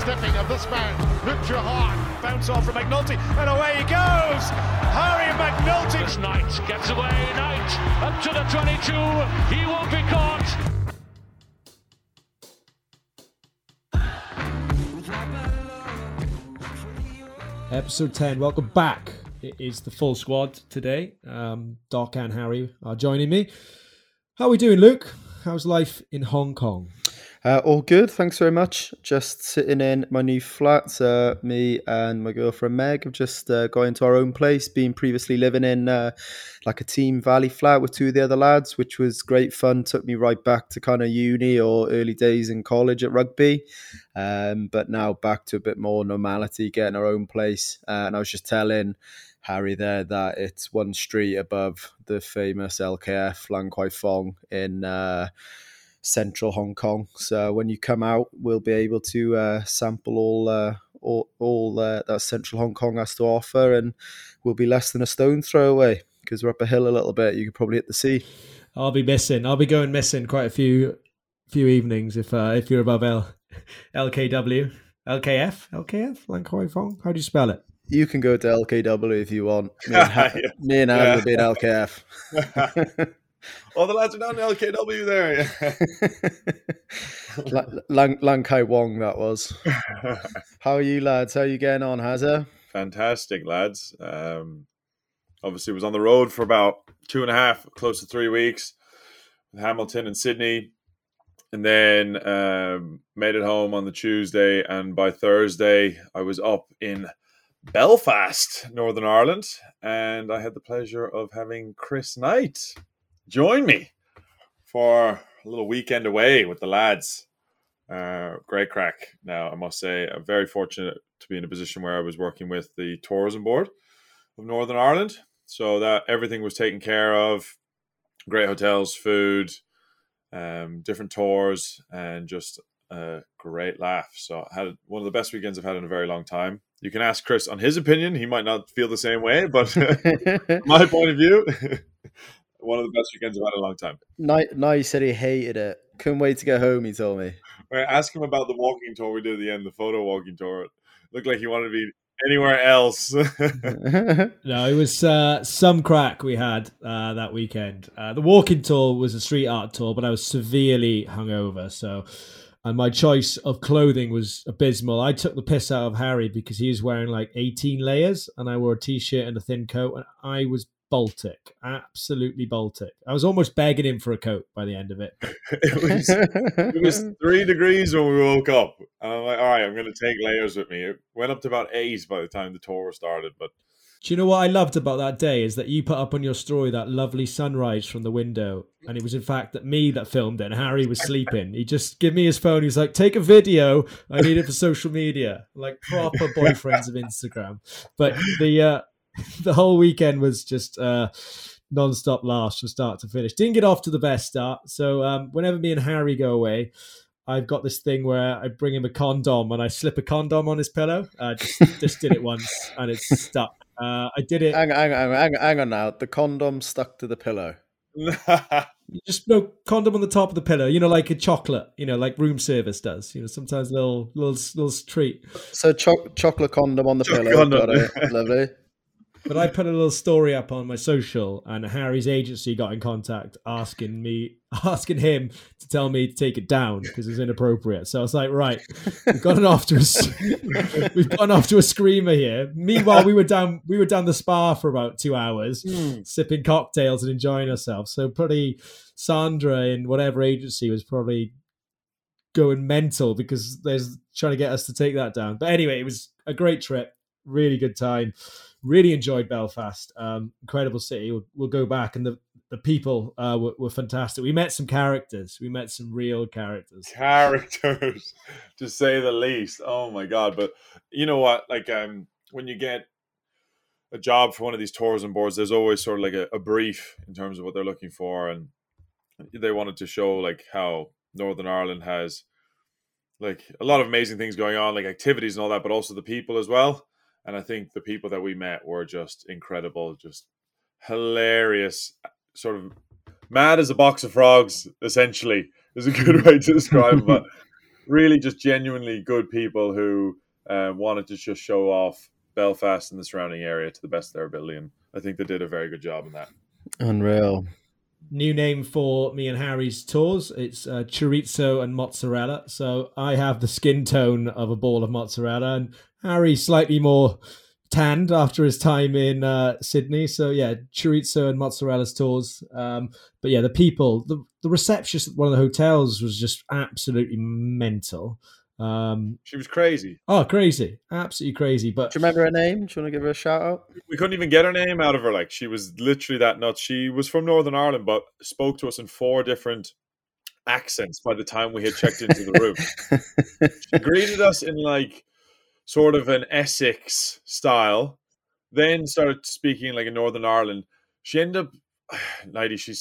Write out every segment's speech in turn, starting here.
stepping of this man, Luke Treharne. Bounce off from McNulty, and away he goes! Harry McNulty! This Knight gets away, Knight up to the 22, he won't be caught! Episode 10, welcome back. It is the full squad today. Um, Doc and Harry are joining me. How are we doing, Luke? How's life in Hong Kong? Uh, all good, thanks very much. Just sitting in my new flat. Uh, me and my girlfriend Meg have just uh, got into our own place. being previously living in uh, like a team valley flat with two of the other lads, which was great fun. Took me right back to kind of uni or early days in college at rugby. Um, but now back to a bit more normality, getting our own place. Uh, and I was just telling Harry there that it's one street above the famous LKF Lan Kwai Fong in uh, central Hong Kong. So when you come out, we'll be able to uh, sample all uh, all, all uh, that central Hong Kong has to offer, and we'll be less than a stone throw away because we're up a hill a little bit. You could probably hit the sea. I'll be missing. I'll be going missing quite a few few evenings if uh, if you're above L LKW LKF LKF Lan Kwai Fong. How do you spell it? You can go to LKW if you want. Me and, ha- Yeah. me and Yeah. will be LKF. All the lads are down in LKW there. La- Lang, Lang Kai Wong, that was. How are you, lads? How are you getting on, Hazza? Fantastic, lads. Um, obviously, was on the road for about two and a half, close to three weeks with Hamilton and Sydney. And then um, made it home on the Tuesday. And by Thursday, I was up in Belfast, Northern Ireland. And I had the pleasure of having Chris Knight join me for a little weekend away with the lads. Uh, great crack. Now, I must say, I'm very fortunate to be in a position where I was working with the tourism board of Northern Ireland. So that everything was taken care of. Great hotels, food, um, different tours, and just a great laugh. So I had one of the best weekends I've had in a very long time. You can ask Chris on his opinion. He might not feel the same way, but my point of view, one of the best weekends I've had in a long time. Now, now he said he hated it. Couldn't wait to get home, he told me. Right, ask him about the walking tour we did at the end, the photo walking tour. It looked like he wanted to be anywhere else. No, it was uh, some crack we had uh, that weekend. Uh, the walking tour was a street art tour, but I was severely hungover, so and my choice of clothing was abysmal. I took the piss out of Harry because he was wearing like 18 layers, and I wore a t-shirt and a thin coat, and I was Baltic, absolutely Baltic. I was almost begging him for a coat by the end of it. it was it was three degrees when we woke up, and I'm like, all right, I'm going to take layers with me. It went up to about eight by the time the tour started, but Do you know what I loved about that day is that you put up on your story that lovely sunrise from the window, and it was in fact that me that filmed it, and Harry was sleeping. He just gave me his phone. He's like, "Take a video. I need it for social media." Like proper boyfriends of Instagram. But the uh, the whole weekend was just uh, non-stop laughs from start to finish. Didn't get off to the best start. So um, whenever me and Harry go away. I've got this thing where I bring him a condom and I slip a condom on his pillow. Uh, just, just did it once and it's stuck. Uh, I did it. hang, on, hang, on, hang, hang on now. The condom stuck to the pillow. You just no condom on the top of the pillow, you know, like a chocolate, you know, like room service does. You know, sometimes a little little little treat. So cho- chocolate condom on the Chocolate pillow. Lovely. But I put a little story up on my social, and Harry's agency got in contact asking me, asking him to tell me to take it down because it's inappropriate. So I was like, right, we've gotten off to a, we've gotten off to a screamer here. Meanwhile, we were down, we were down the spa for about two hours, hmm. sipping cocktails and enjoying ourselves. So probably Sandra in whatever agency was probably going mental because there's trying to get us to take that down. But anyway, it was a great trip, really good time. Really enjoyed Belfast. Um, incredible city. We'll, we'll go back, and the the people uh, were, were fantastic. We met some characters. We met some real characters. characters to say the least oh my god but you know what like um when you get a job for one of these tourism boards there's always sort of like a, a brief in terms of what they're looking for and they wanted to show like how northern ireland has like a lot of amazing things going on like activities and all that but also the people as well and i think the people that we met were just incredible just hilarious sort of mad as a box of frogs essentially is a good way to describe it but really just genuinely good people who uh, wanted to just show off Belfast and the surrounding area to the best of their ability. And I think they did a very good job in that. Unreal. New name for me and Harry's tours. It's uh, chorizo and mozzarella. So I have the skin tone of a ball of mozzarella, and Harry slightly more tanned after his time in uh, Sydney. So yeah, chorizo and mozzarella's tours. Um, but yeah, the people, the the receptionist at one of the hotels was just absolutely mental. Um, She was crazy. oh, crazy, absolutely crazy. But Do you remember her name? Do you want to give her a shout out? We couldn't even get her name out of her. Like she was literally that nuts. She was from Northern Ireland, but spoke to us in four different accents by the time we had checked into the room. she greeted us in like sort of an Essex style, then started speaking like in Northern Ireland. She ended up, Nighty, she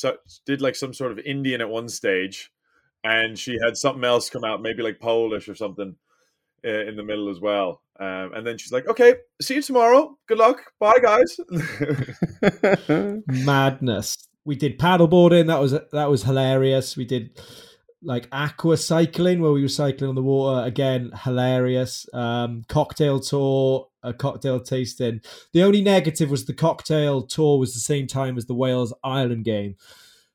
did like some sort of Indian at one stage, and she had something else come out, maybe like Polish or something uh, in the middle as well. Um, and then she's like, "Okay, see you tomorrow. Good luck. Bye, guys." madness. We did paddleboarding. That was that was hilarious. We did like aqua cycling where we were cycling on the water. Again, hilarious. Um, cocktail tour, a cocktail tasting. The only negative was the cocktail tour was the same time as the Wales Ireland game.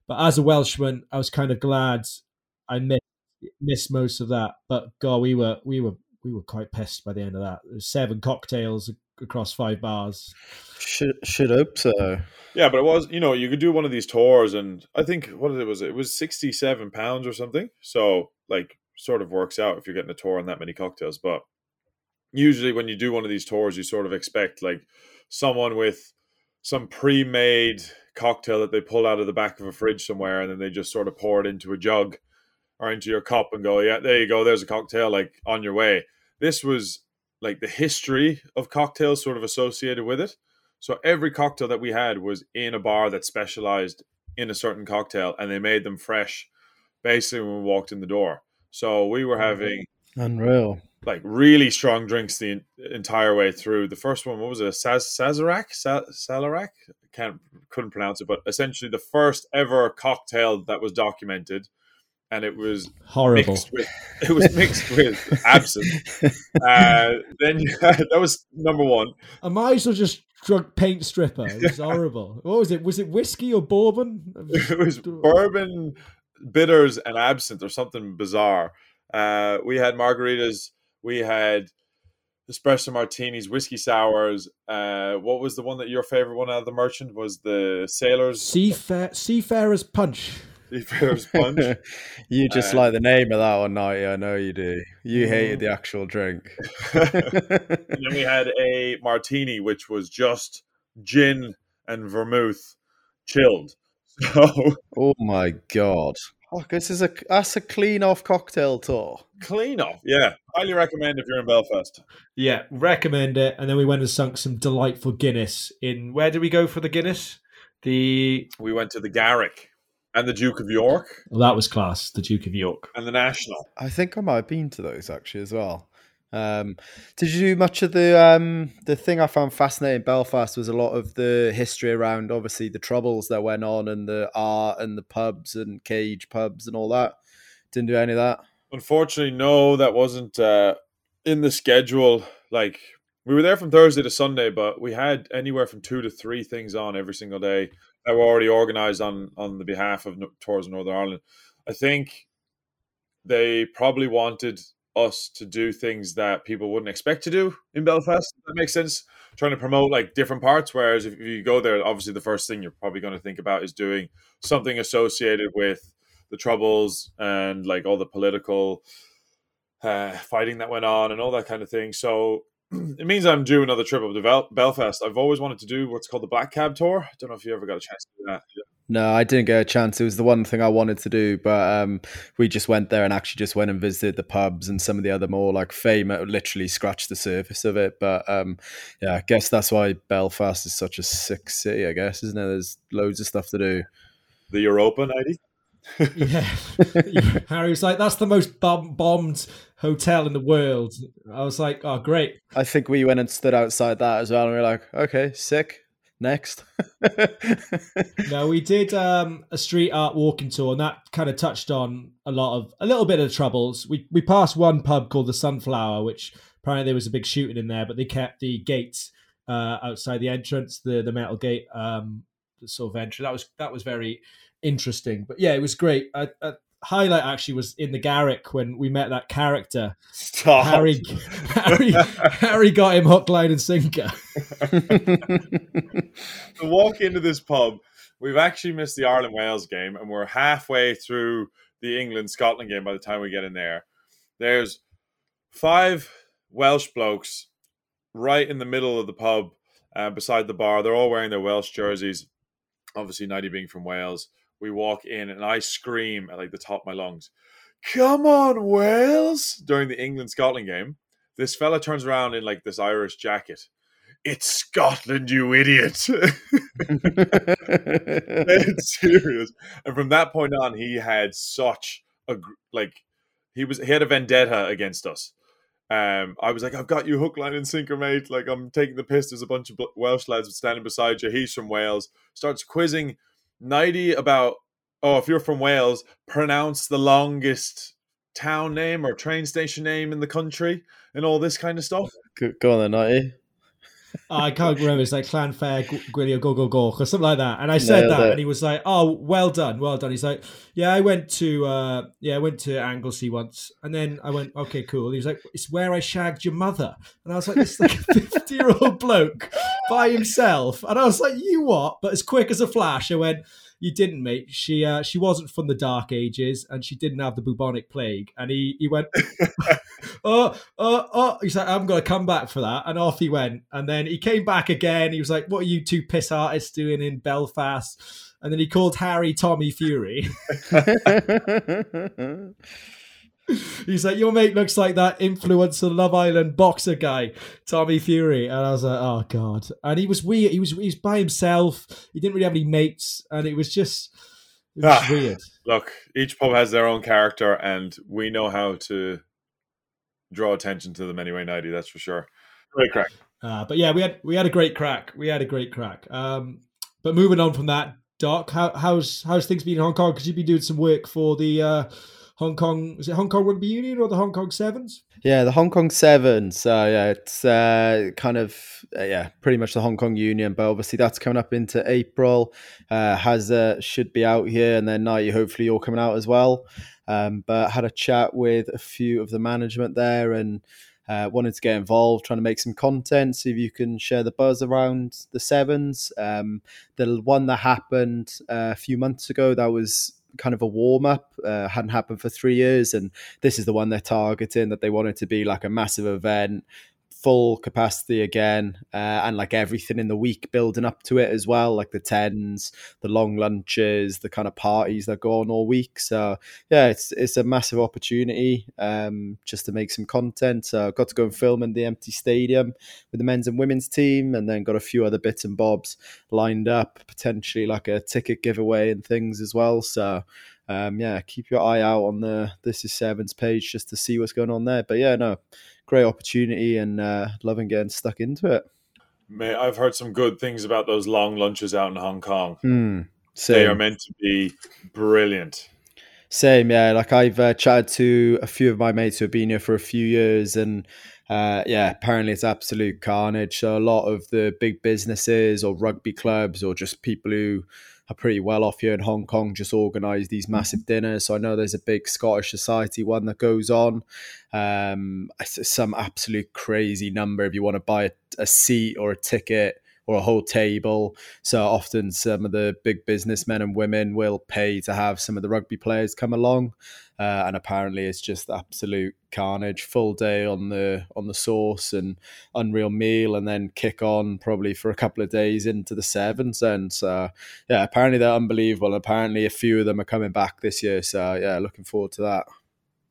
But as a Welshman, I was kind of glad I missed missed most of that. But God, we were we were we were quite pissed by the end of that. There seven cocktails across five bars. should should hope so. yeah, but it was, you know, you could do one of these tours, and I think what it was, it was sixty-seven pounds or something. So, like, sort of works out if you're getting a tour on that many cocktails. But usually, when you do one of these tours, you sort of expect like someone with some pre-made cocktail that they pull out of the back of a fridge somewhere, and then they just sort of pour it into a jug or into your cup and go, yeah, there you go, there's a cocktail, like on your way. This was like the history of cocktails sort of associated with it. So every cocktail that we had was in a bar that specialized in a certain cocktail, and they made them fresh basically when we walked in the door. So we were having Unreal. like really strong drinks the entire way through. The first one, what was it? Saz- Sazerac? Sa- Salarac? Can't couldn't pronounce it, but essentially the first ever cocktail that was documented, and it was Horrible. mixed with it was mixed with absinthe. Uh, then you had, that was number one. I might as well just drunk paint stripper. It was horrible. what was it? Was it whiskey or bourbon? It was bourbon, bitters, and absinthe, or something bizarre. Uh, we had margaritas. We had espresso martinis, whiskey sours. Uh, what was the one that your favorite one out of the merchant was? The sailors Seafa- Seafarer's punch. Seafarers punch. you just Uh, like the name of that one, Nighty. I know you do. You hated the actual drink. and then we had a martini, which was just gin and vermouth chilled. So oh my god. Oh, this is a that's a clean off cocktail tour. clean off. Yeah. Highly recommend if you're in Belfast. Yeah, recommend it. And then we went and sunk some delightful Guinness in. Where did we go for the Guinness? The We went to the Garrick and the Duke of York well, that was class. The Duke of York. and the National. I think I might have been to those actually as well. Um, did you do much of the um, the thing I found fascinating in Belfast was a lot of the history around obviously the troubles that went on and the art and the pubs and cage pubs and all that. Didn't do any of that. Unfortunately, no, that wasn't uh, in the schedule. Like we were there from Thursday to Sunday, but we had anywhere from two to three things on every single day that were already organised on on the behalf of Tours Northern Ireland. I think they probably wanted us to do things that people wouldn't expect to do in Belfast. That makes sense. Trying to promote like different parts. Whereas if you go there, obviously the first thing you're probably going to think about is doing something associated with the troubles and like all the political uh, fighting that went on and all that kind of thing. So it means I'm due another trip up to Bel- Belfast. I've always wanted to do what's called the Black Cab Tour. I don't know if you ever got a chance to do that. No, I didn't get a chance. It was the one thing I wanted to do, but um, we just went there and actually just went and visited the pubs and some of the other more like famous, literally scratched the surface of it. But um, yeah, I guess that's why Belfast is such a sick city. I guess, isn't it? There's loads of stuff to do. The Europa 90. Yeah. Harry was like, that's the most bomb- bombed hotel in the world. I was like, oh, great. I think we went and stood outside that as well, and we were like, okay, sick. next. no, we did um, a street art walking tour, and that kind of touched on a lot of a little bit of troubles. We we passed one pub called the Sunflower, which apparently there was a big shooting in there, but they kept the gates uh, outside the entrance, the the metal gate um, sort of entrance. That was that was very interesting. But yeah, it was great. I, I, highlight actually was in the Garrick when we met that character. Stop. Harry, Harry, Harry got him hook, line, and sinker. to walk into this pub, we've actually missed the Ireland Wales game, and we're halfway through the England Scotland game by the time we get in there. There's five Welsh blokes right in the middle of the pub, uh, beside the bar. They're all wearing their Welsh jerseys. Obviously, Nighty being from Wales we walk in and I scream at like the top of my lungs, "Come on, Wales!" during the England Scotland game. This fella turns around in like this Irish jacket. It's Scotland, you idiot! it's serious. And from that point on, he had such a like he was he had a vendetta against us. Um, I was like, I've got you hook, line, and sinker, mate. Like I'm taking the piss. There's a bunch of Welsh lads standing beside you. He's from Wales. Starts quizzing Nighty about oh, if you're from Wales, pronounce the longest town name or train station name in the country and all this kind of stuff. Go on then, Nighty. I can't remember. It's like Llanfair, Gwylio, Go Go Go, or something like that. And I said Nailed that, it. and he was like, "Oh, well done, well done." He's like, "Yeah, I went to, uh, yeah, I went to Anglesey once, and then I went, okay, cool." He was like, "It's where I shagged your mother," and I was like, "It's like a fifty-year-old bloke by himself," and I was like, "You what?" But as quick as a flash, I went you didn't, mate. She uh, she wasn't from the Dark Ages, and she didn't have the bubonic plague. And he he went, oh oh oh. He's like, I'm gonna come back for that, and off he went. And then he came back again. He was like, What are you two piss artists doing in Belfast? And then he called Harry Tommy Fury. He's like, your mate looks like that influencer Love Island boxer guy, Tommy Fury. And I was like, oh god. And he was weird. He was he was by himself. He didn't really have any mates, and it was just, it was ah, weird. Look, each pub has their own character, and we know how to draw attention to them anyway. Nighty, that's for sure. Great crack. Uh, but yeah, we had we had a great crack. We had a great crack. Um, but moving on from that, Doc, how, how's how's things been in Hong Kong? Because you've been doing some work for the. Uh, Hong Kong. Is it Hong Kong Rugby Union or the Hong Kong Sevens? Yeah, the Hong Kong Sevens. So yeah, it's uh, kind of uh, yeah, pretty much the Hong Kong Union. But obviously that's coming up into April. Uh, has uh, should be out here, and then night hopefully you're coming out as well. Um, but had a chat with a few of the management there and. Uh, wanted to get involved, trying to make some content, see if you can share the buzz around the sevens. Um, the one that happened uh, a few months ago, that was kind of a warm up. Uh, hadn't happened for three years, and this is the one they're targeting. That they want it to be like a massive event, full capacity again, uh, and like everything in the week building up to it as well, like the tens, the long lunches, the kind of parties that go on all week. So yeah, it's it's a massive opportunity um, just to make some content. So I got to go and film in the empty stadium with the men's and women's team, and then got a few other bits and bobs lined up, potentially like a ticket giveaway and things as well. So um, yeah, keep your eye out on the This Is Sevens page just to see what's going on there. But yeah, no, great opportunity and uh, loving getting stuck into it. May I've heard some good things about those long lunches out in Hong Kong. Mm, they are meant to be brilliant. Same, yeah. Like I've uh, chatted to a few of my mates who have been here for a few years, and uh, yeah, apparently it's absolute carnage. So a lot of the big businesses or rugby clubs or just people who are pretty well off here in Hong Kong just organise these massive mm-hmm. dinners. So I know there's a big Scottish Society one that goes on. Um, some absolute crazy number if you want to buy a, a seat or a ticket or a whole table. So often, some of the big businessmen and women will pay to have some of the rugby players come along, uh, and apparently it's just absolute carnage. Full day on the on the sauce and unreal meal, and then kick on probably for a couple of days into the sevens. And so, yeah, apparently they're unbelievable. Apparently, a few of them are coming back this year. So yeah, looking forward to that.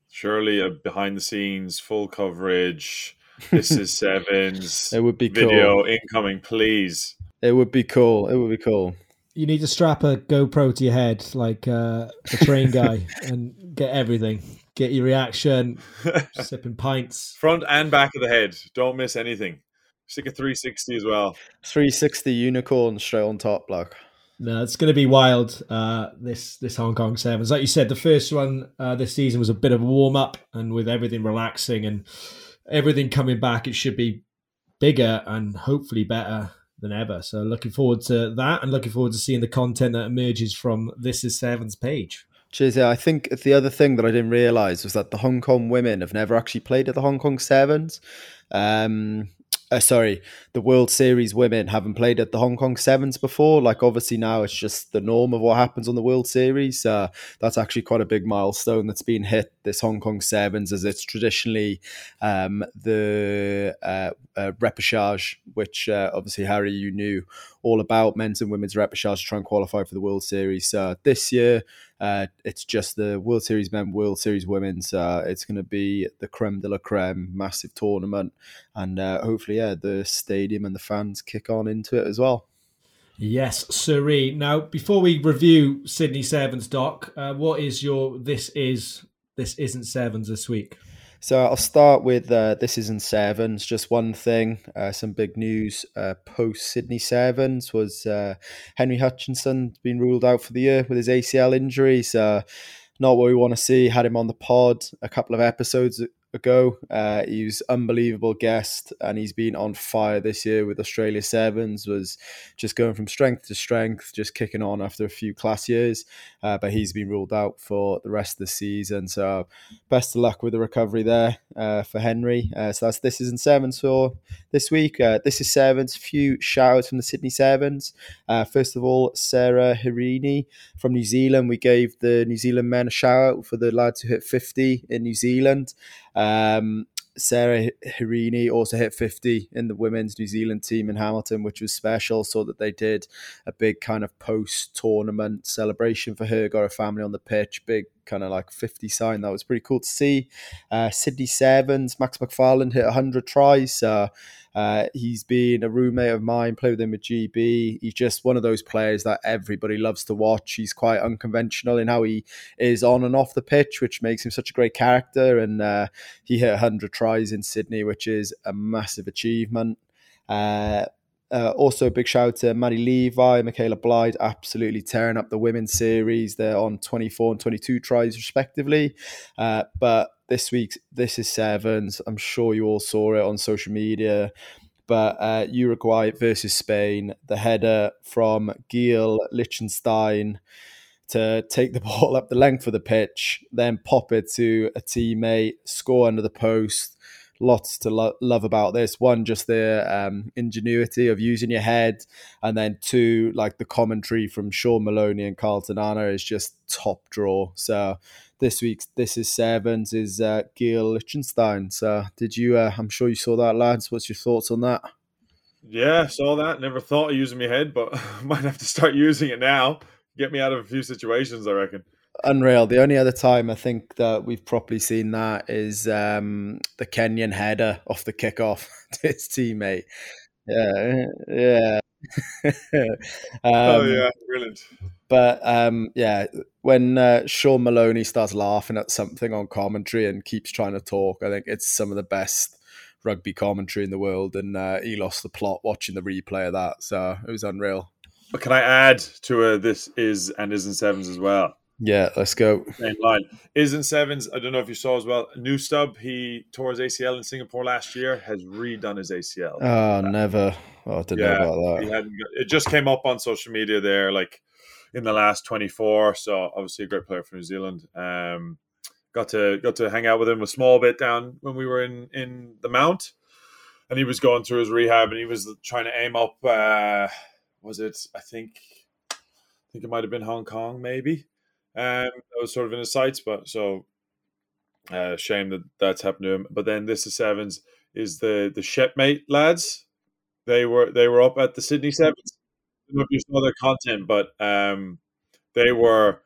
Surely a behind the scenes full coverage this is Sevens. it would be video cool. incoming, please. It would be cool. It would be cool. You need to strap a GoPro to your head like uh, a train guy and get everything. Get your reaction, sipping pints. Front and back of the head. Don't miss anything. Stick a 360 as well. 360 unicorn straight on top, like. No, it's going to be wild. Uh, this this Hong Kong Sevens, like you said, the first one uh, this season was a bit of a warm up, and with everything relaxing and everything coming back, it should be bigger and hopefully better than ever. So looking forward to that, and looking forward to seeing the content that emerges from this is Sevens page. Cheers. Yeah, I think the other thing that I didn't realize was that the Hong Kong women have never actually played at the Hong Kong Sevens. Um, uh, sorry, the World Series women haven't played at the Hong Kong Sevens before. Like, obviously, now it's just the norm of what happens on the World Series. Uh, that's actually quite a big milestone that's been hit this Hong Kong Sevens, as it's traditionally um, the uh, uh, repechage, which uh, obviously, Harry, you knew all about men's and women's repechage to try and qualify for the World Series. Uh, this year, uh, it's just the World Series men, World Series women's. Uh, it's going to be the creme de la creme, massive tournament, and uh, hopefully, yeah, the stadium and the fans kick on into it as well. Yes, siree. Now, before we review Sydney Sevens, Doc, uh, what is your this is this isn't Sevens this week? So I'll start with uh, this isn't sevens. Just one thing, uh, some big news uh, post Sydney sevens was uh, Henry Hutchison being ruled out for the year with his ACL injuries. not what we want to see. Had him on the pod a couple of episodes ago. Uh, he was unbelievable guest, and he's been on fire this year with Australia Sevens. Was just going from strength to strength, just kicking on after a few class years. Uh, but he's been ruled out for the rest of the season. So best of luck with the recovery there uh, for Henry. Uh, so that's this is in sevens for this week. Uh, this is sevens. Few shout from the Sydney Sevens. Uh, first of all, Sarah Hirini from New Zealand. We gave the New Zealand men a shout out for the lads who hit 50 in New Zealand. Um, Sarah Hirini also hit 50 in the women's New Zealand team in Hamilton, which was special. So that they did a big kind of post tournament celebration for her, got her family on the pitch, big kind of like 50 sign. That was pretty cool to see. Uh, Sydney Sevens, Max McFarland hit 100 tries. Uh, uh, he's been a roommate of mine, played with him at GB. He's just one of those players that everybody loves to watch. He's quite unconventional in how he is on and off the pitch, which makes him such a great character. And uh, he hit 100 tries in Sydney, which is a massive achievement. Uh, uh, also, big shout out to Maddie Levi, Michaela Blyde, absolutely tearing up the women's series. They're on 24 and 22 tries, respectively. Uh, but this week's This is Sevens. I'm sure you all saw it on social media. But uh, Uruguay versus Spain, the header from Gael Lichtenstein to take the ball up the length of the pitch, then pop it to a teammate, score under the post. Lots to lo- love about this. One, just the um, ingenuity of using your head, and then two, like the commentary from Sean Maloney and Karl Te Nana is just top draw. So this week's This Is Sevens is uh, Gael Lichtenstein. So, did you? Uh, I'm sure you saw that, lads. What's your thoughts on that? Yeah, saw that. Never thought of using my head, but might have to start using it now. Get me out of a few situations, I reckon. Unreal. The only other time I think that we've properly seen that is um, the Kenyan header off the kickoff to his teammate. Yeah, yeah. um, oh yeah, brilliant. But um, yeah, when uh, Sean Maloney starts laughing at something on commentary and keeps trying to talk, I think it's some of the best rugby commentary in the world. And uh, he lost the plot watching the replay of that, so it was unreal. But can I add to uh, this is and isn't sevens as well? Yeah, let's go. Same line. Isn't sevens? I don't know if you saw as well. New stub. He tore his ACL in Singapore last year. Has redone his ACL. Oh, never. Oh, I didn't yeah, know about that. Hadn't, it just came up on social media there, like in the last 24. So obviously a great player for New Zealand. Um, got to got to hang out with him a small bit down when we were in in the Mount, and he was going through his rehab and he was trying to aim up. Uh, was it? I think. I think it might have been Hong Kong, maybe. Um, that was sort of in his sights, but so uh, shame that that's happened to him. But then this is sevens is the the shipmate lads. They were they were up at the Sydney Sevens I don't know if you saw their content, but um, they were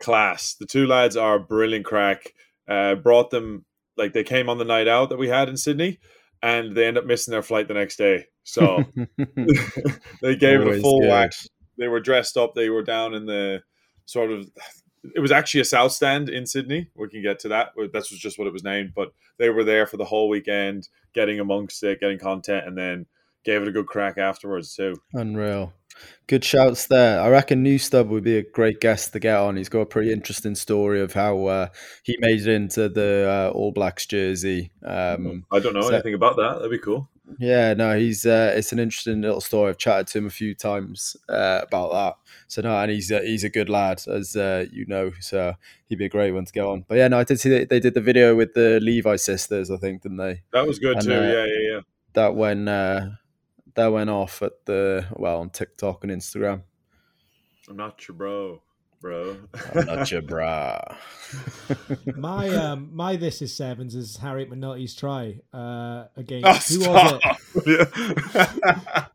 class. The two lads are brilliant crack. Uh, brought them like they came on the night out that we had in Sydney, and they end up missing their flight the next day. So they gave Always it a full good. whack. They were dressed up. They were down in the sort of. It was actually a south stand in Sydney. We can get to that. That's just what it was named. But they were there for the whole weekend, getting amongst it, getting content, and then gave it a good crack afterwards too. Unreal. Good shouts there. I reckon Newstub would be a great guest to get on. He's got a pretty interesting story of how uh, he made it into the uh, All Blacks jersey. Um, I don't know so- anything about that. That'd be cool. Yeah, no, he's uh, it's an interesting little story. I've chatted to him a few times uh, about that. So no, and he's uh, he's a good lad, as uh, you know. So he'd be a great one to get on. But yeah, no, I did see that they did the video with the Levi sisters. I think, didn't they? That was good And, too. uh, yeah, yeah, yeah. That went uh, that went off at the well on TikTok and Instagram. I'm not your bro, bro. I'm not your bra. My um my this is sevens is Harriet McNulty's try uh Oh, against who was it? stop.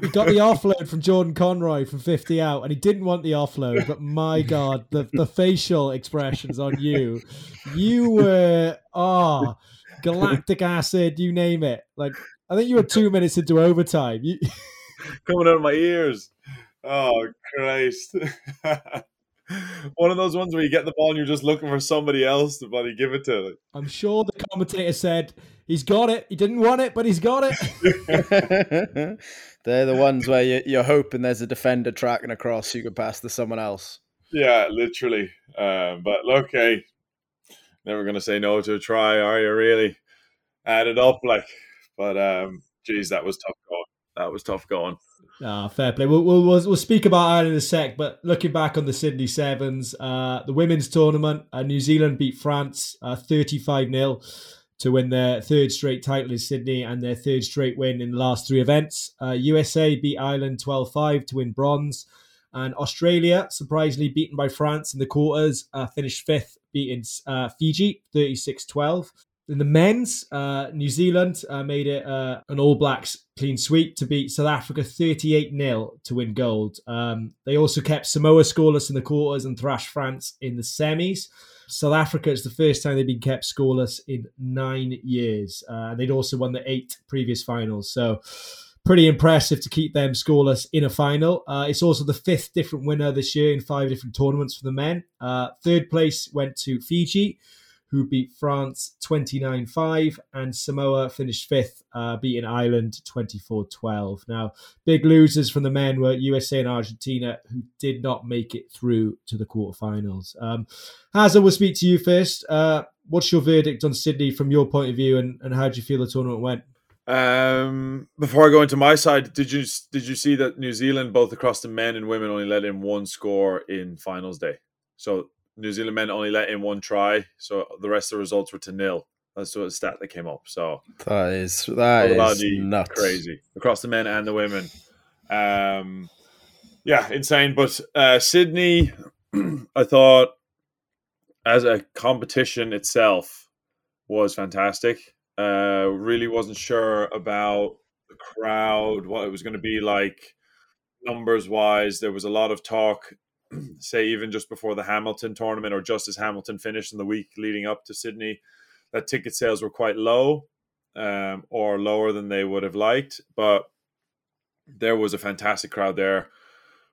He got the offload from Jordan Conroy from 50 out, and he didn't want the offload. But my God, the, the facial expressions on you, you were ah galactic acid, you name it. Like I think you were two minutes into overtime. You, Coming out of my ears. Oh Christ. One of those ones where you get the ball and you're just looking for somebody else to bloody give it to. I'm sure the commentator said he's got it. He didn't want it, but he's got it. They're the ones where you, you're hoping there's a defender tracking across you can pass to someone else. Yeah, literally. Um, but look, hey, never gonna say no to a try, are you? Really? Add it up, like. But um, geez, that was tough going. That was tough going. Ah, fair play. We'll, we'll, we'll, speak about Ireland in a sec, but looking back on the Sydney Sevens, uh, the women's tournament, uh, New Zealand beat France uh, 35 0 to win their third straight title in Sydney and their third straight win in the last three events. Uh, USA beat Ireland 12 5 to win bronze. And Australia, surprisingly beaten by France in the quarters, uh, finished fifth, beating uh, Fiji 36 12. In the men's, uh, New Zealand uh, made it uh, an All Blacks clean sweep to beat South Africa 38 0 to win gold. Um, they also kept Samoa scoreless in the quarters and thrashed France in the semis. South Africa is the first time they've been kept scoreless in nine years. Uh, they'd also won the eight previous finals. So, pretty impressive to keep them scoreless in a final. Uh, it's also the fifth different winner this year in five different tournaments for the men. Uh, third place went to Fiji who beat France 29 5, and Samoa finished fifth, uh, beating Ireland 24 12. Now, big losers from the men were USA and Argentina, who did not make it through to the quarterfinals. Um, Hazza, we'll speak to you first. Uh, what's your verdict on Sydney from your point of view, and, and how do you feel the tournament went? Um, before I go into my side, did you did you see that New Zealand, both across the men and women, only let in one score in finals day? So New Zealand men only let in one try, so the rest of the results were to nil. That's the stat that came up. So That is that is nuts. crazy across the men and the women. Um, yeah, insane. But uh, Sydney, I thought, as a competition itself, was fantastic. Uh, really wasn't sure about the crowd, what it was going to be like, numbers wise. There was a lot of talk, say even just before the Hamilton tournament or just as Hamilton finished in the week leading up to Sydney, that ticket sales were quite low um, or lower than they would have liked. But there was a fantastic crowd there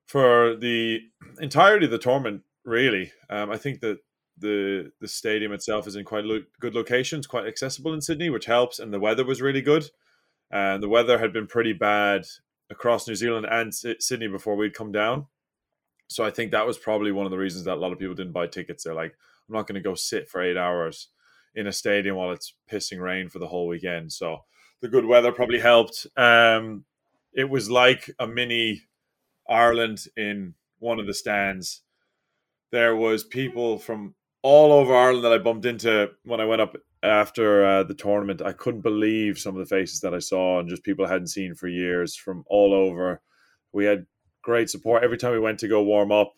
for the entirety of the tournament. Really, um, I think that the the stadium itself is in quite lo- good locations, quite accessible in Sydney, which helps. And the weather was really good. And the weather had been pretty bad across New Zealand and S- Sydney before we'd come down. So I think that was probably one of the reasons that a lot of people didn't buy tickets. They're like, I'm not going to go sit for eight hours in a stadium while it's pissing rain for the whole weekend. So the good weather probably helped. Um, it was like a mini Ireland in one of the stands. There was people from all over Ireland that I bumped into when I went up after uh, the tournament. I couldn't believe some of the faces that I saw and just people I hadn't seen for years from all over. We had great support every time we went to go warm up.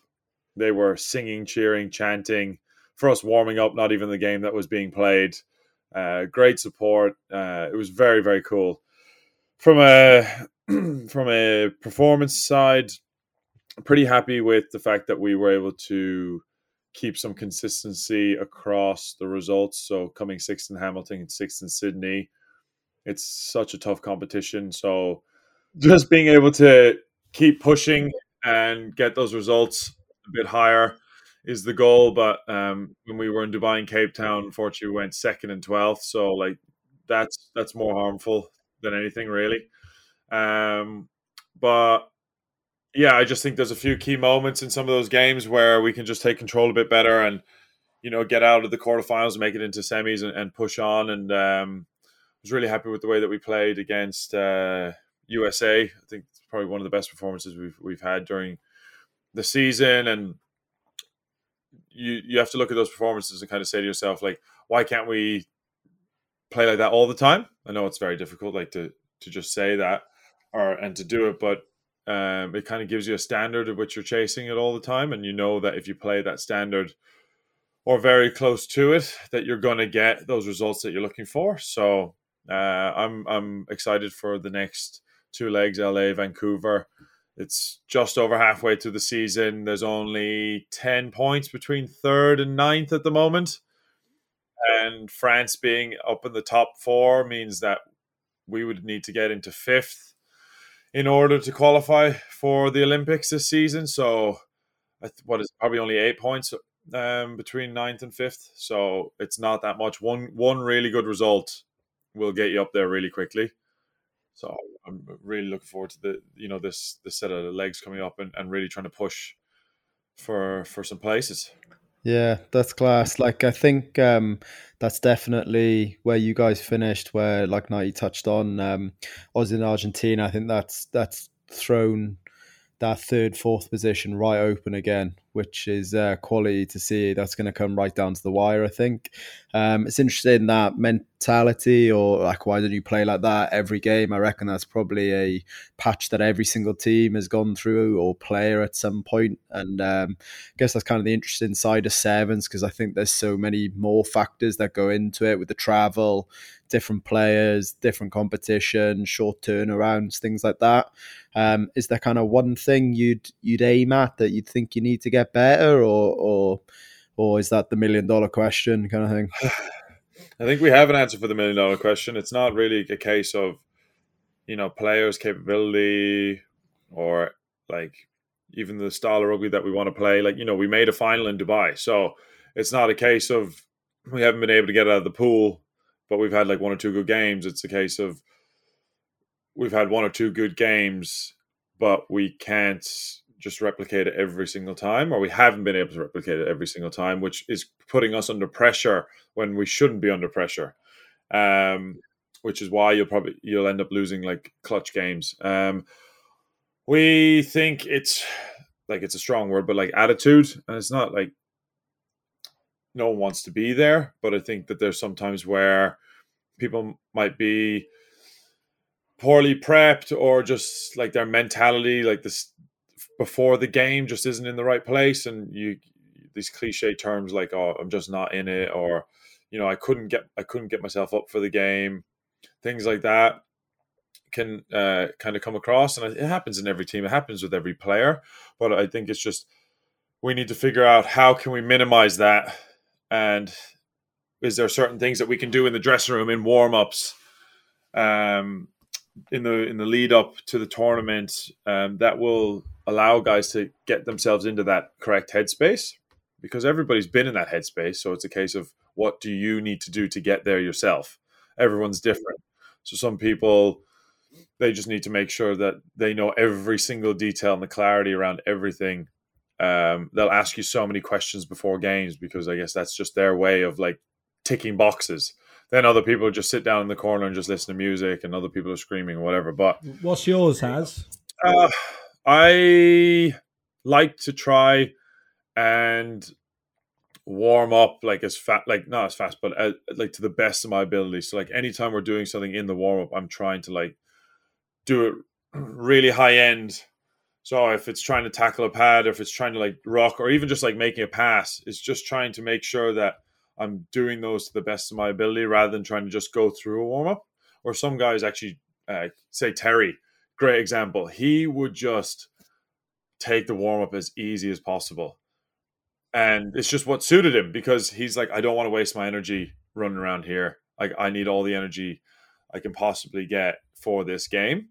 They were singing, cheering, chanting for us warming up. Not even the game that was being played. Uh, great support. Uh, it was very very cool. From a from a performance side, pretty happy with the fact that we were able to keep some consistency across the results. So coming sixth in Hamilton and sixth in Sydney, it's such a tough competition. So just being able to keep pushing and get those results a bit higher is the goal. But um, when we were in Dubai and Cape Town, unfortunately, we went second and twelfth. So like that's that's more harmful than anything really. Um, but yeah, I just think there's a few key moments in some of those games where we can just take control a bit better and you know get out of the quarterfinals and make it into semis and, and push on. And um, I was really happy with the way that we played against uh, USA. I think probably one of the best performances we've we've had during the season. And you you have to look at those performances and kind of say to yourself like, why can't we play like that all the time? I know it's very difficult, like to to just say that or and to do it, but um, it kind of gives you a standard of which you're chasing it all the time, and you know that if you play that standard or very close to it, that you're going to get those results that you're looking for. So uh, I'm I'm excited for the next two legs, LA, Vancouver. It's just over halfway through the season. There's only ten points between third and ninth at the moment, and France being up in the top four means that we would need to get into fifth in order to qualify for the Olympics this season. So, what is probably only eight points um, between ninth and fifth. So it's not that much. One one really good result will get you up there really quickly. So I'm really looking forward to the you know this this set of legs coming up and, and really trying to push for for some places. Yeah, that's class. Like I think um, that's definitely where you guys finished. Where like Nighty touched on um, Aussie and Argentina. I think that's that's thrown that third, fourth position right open again, which is uh, quality to see. That's going to come right down to the wire, I think. Um, it's interesting that mentality, or like, why did you play like that every game? I reckon that's probably a patch that every single team has gone through or player at some point. And um, I guess that's kind of the interesting side of sevens because I think there's so many more factors that go into it with the travel, different players, different competition, short turnarounds, things like that. Um, is there kind of one thing you'd you'd aim at that you'd think you need to get better, or or or is that the million dollar question kind of thing? I think we have an answer for the million dollar question. It's not really a case of you know players' capability or like even the style of rugby that we want to play. Like you know, we made a final in Dubai, so it's not a case of we haven't been able to get out of the pool but we've had like one or two good games. It's a case of we've had one or two good games, but we can't just replicate it every single time, or we haven't been able to replicate it every single time, which is putting us under pressure when we shouldn't be under pressure. Um, which is why you'll probably you'll end up losing like clutch games. Um, we think it's like it's a strong word, but like attitude, and it's not like no one wants to be there, but I think that there's sometimes where people might be poorly prepped or just like their mentality, like this before the game, just isn't in the right place, and you these cliche terms like "oh, I'm just not in it," or you know, I couldn't get I couldn't get myself up for the game, things like that can uh, kind of come across, and it happens in every team. It happens with every player, but I think it's just we need to figure out how can we minimize that and is there certain things that we can do in the dressing room in warm ups, um, in the in the lead up to the tournament um, that will allow guys to get themselves into that correct headspace because everybody's been in that headspace. So it's a case of what do you need to do to get there yourself. Everyone's different. So some people they just need to make sure that they know every single detail and the clarity around everything um, they'll ask you so many questions before games because I guess that's just their way of like ticking boxes. Then other people just sit down in the corner and just listen to music, and other people are screaming or whatever. But what's yours, Has? Uh, I like to try and warm up like as fast, like not as fast, but as, uh, like to the best of my ability. So like anytime we're doing something in the warm up, I'm trying to like do it really high end so if it's trying to tackle a pad, or if it's trying to like rock, or even just like making a pass, it's just trying to make sure that I'm doing those to the best of my ability rather than trying to just go through a warm up. Or some guys actually uh, say Terry, great example. He would just take the warm up as easy as possible. And it's just what suited him because he's like, I don't want to waste my energy running around here. Like I need all the energy I can possibly get for this game.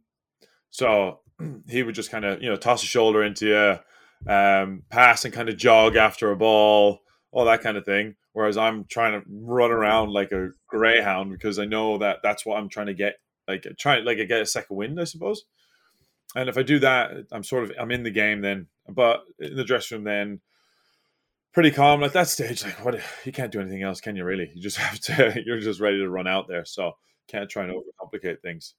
So he would just kind of you know toss a shoulder into you, um, pass and kind of jog after a ball, all that kind of thing. Whereas I'm trying to run around like a greyhound because I know that that's what I'm trying to get like try like I get a second wind, I suppose. And if I do that, I'm sort of I'm in the game then. But in the dressing room then, pretty calm at that stage. Like what you can't do anything else, can you? Really, you just have to. You're just ready to run out there. So can't try and overcomplicate things.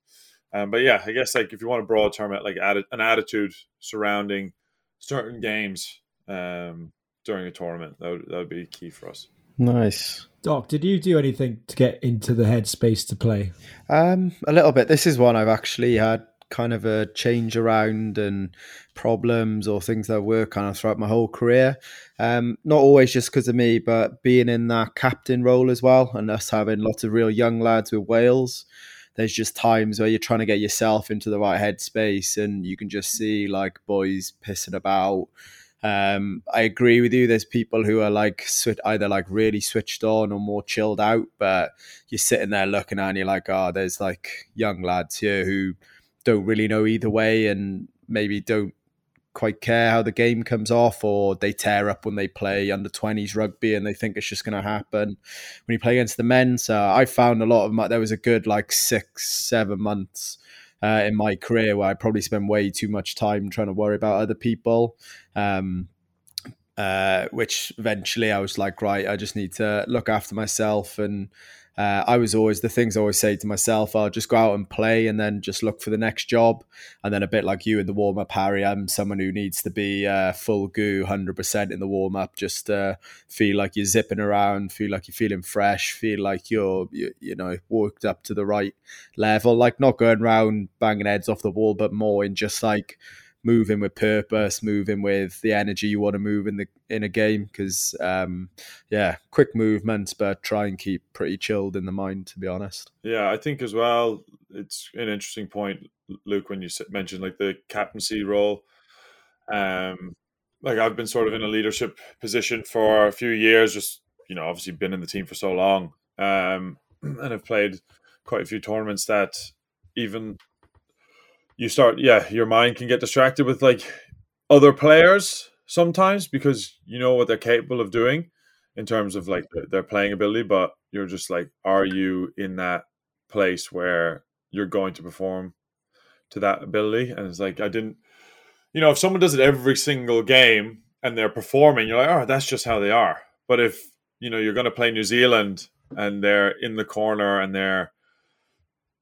Um, but yeah, I guess like if you want a broad term, like an attitude surrounding certain games um, during a tournament, that would, that would be key for us. Nice. Doc, did you do anything to get into the headspace to play? Um, a little bit. This is one I've actually had kind of a change around and problems or things that were kind of throughout my whole career. Um, not always just because of me, but being in that captain role as well, and us having lots of real young lads with Wales. There's just times where you're trying to get yourself into the right headspace, and you can just see like boys pissing about. Um, I agree with you. There's people who are like either like really switched on or more chilled out, but you're sitting there looking at and you're like, oh, there's like young lads here who don't really know either way and maybe don't quite care how the game comes off or they tear up when they play under 20s rugby and they think it's just going to happen when you play against the men so i found a lot of my there was a good like six seven months uh, in my career where i probably spend way too much time trying to worry about other people. Um, uh, which eventually i was like right i just need to look after myself and uh, I was always the things I always say to myself, I'll just go out and play and then just look for the next job. And then a bit like you in the warm up, Harry, I'm someone who needs to be uh, full goo, 100% in the warm up, just uh, feel like you're zipping around, feel like you're feeling fresh, feel like you're, you, you know, worked up to the right level. Like not going around banging heads off the wall, but more in just like, moving with purpose, moving with the energy you want to move in the in a game. Because um, yeah, quick movements, but try and keep pretty chilled in the mind. To be honest. Yeah, I think as well. It's an interesting point, Luke, when you mentioned like the captaincy role. Um, like I've been sort of in a leadership position for a few years. Just you know, obviously been in the team for so long, um, and I've played quite a few tournaments that even you start yeah your mind can get distracted with like other players sometimes because you know what they're capable of doing in terms of like their playing ability but you're just like are you in that place where you're going to perform to that ability? And it's like i didn't you know if someone does it every single game and they're performing you're like oh that's just how they are. But if you know you're going to play new zealand and they're in the corner and they're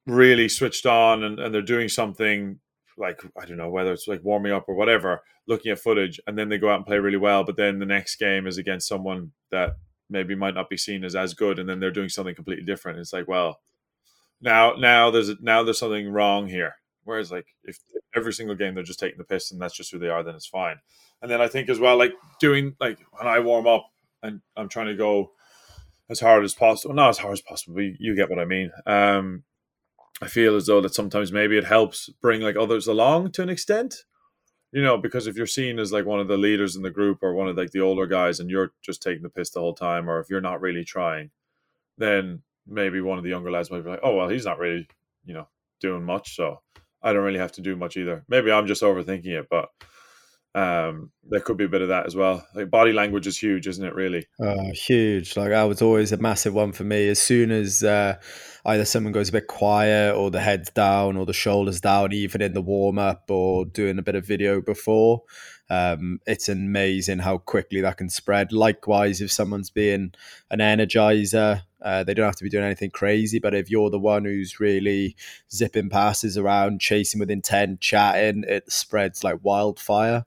really switched on and, and they're doing something like I don't know whether it's like warming up or whatever, looking at footage, and then they go out and play really well. But then the next game is against someone that maybe might not be seen as as good, and then they're doing something completely different. It's like, well, now now there's now there's something wrong here. Whereas like if every single game they're just taking the piss and that's just who they are, then it's fine. And then I think as well, like doing like when I warm up and I'm trying to go as hard as possible, not as hard as possible, but you get what I mean. Um, I feel as though that sometimes maybe it helps bring like others along to an extent. You know, because if you're seen as like one of the leaders in the group or one of like the older guys and you're just taking the piss the whole time, or if you're not really trying, then maybe one of the younger lads might be like, oh, well, he's not really, you know, doing much. So I don't really have to do much either. Maybe I'm just overthinking it, but um, there could be a bit of that as well. Like body language is huge, isn't it? Really, uh, huge. Like that was always a massive one for me. As soon as uh, either someone goes a bit quiet, or the head's down, or the shoulders down, even in the warm up or doing a bit of video before, um, it's amazing how quickly that can spread. Likewise, if someone's being an energizer, uh, they don't have to be doing anything crazy, but if you're the one who's really zipping passes around, chasing with intent, chatting, it spreads like wildfire.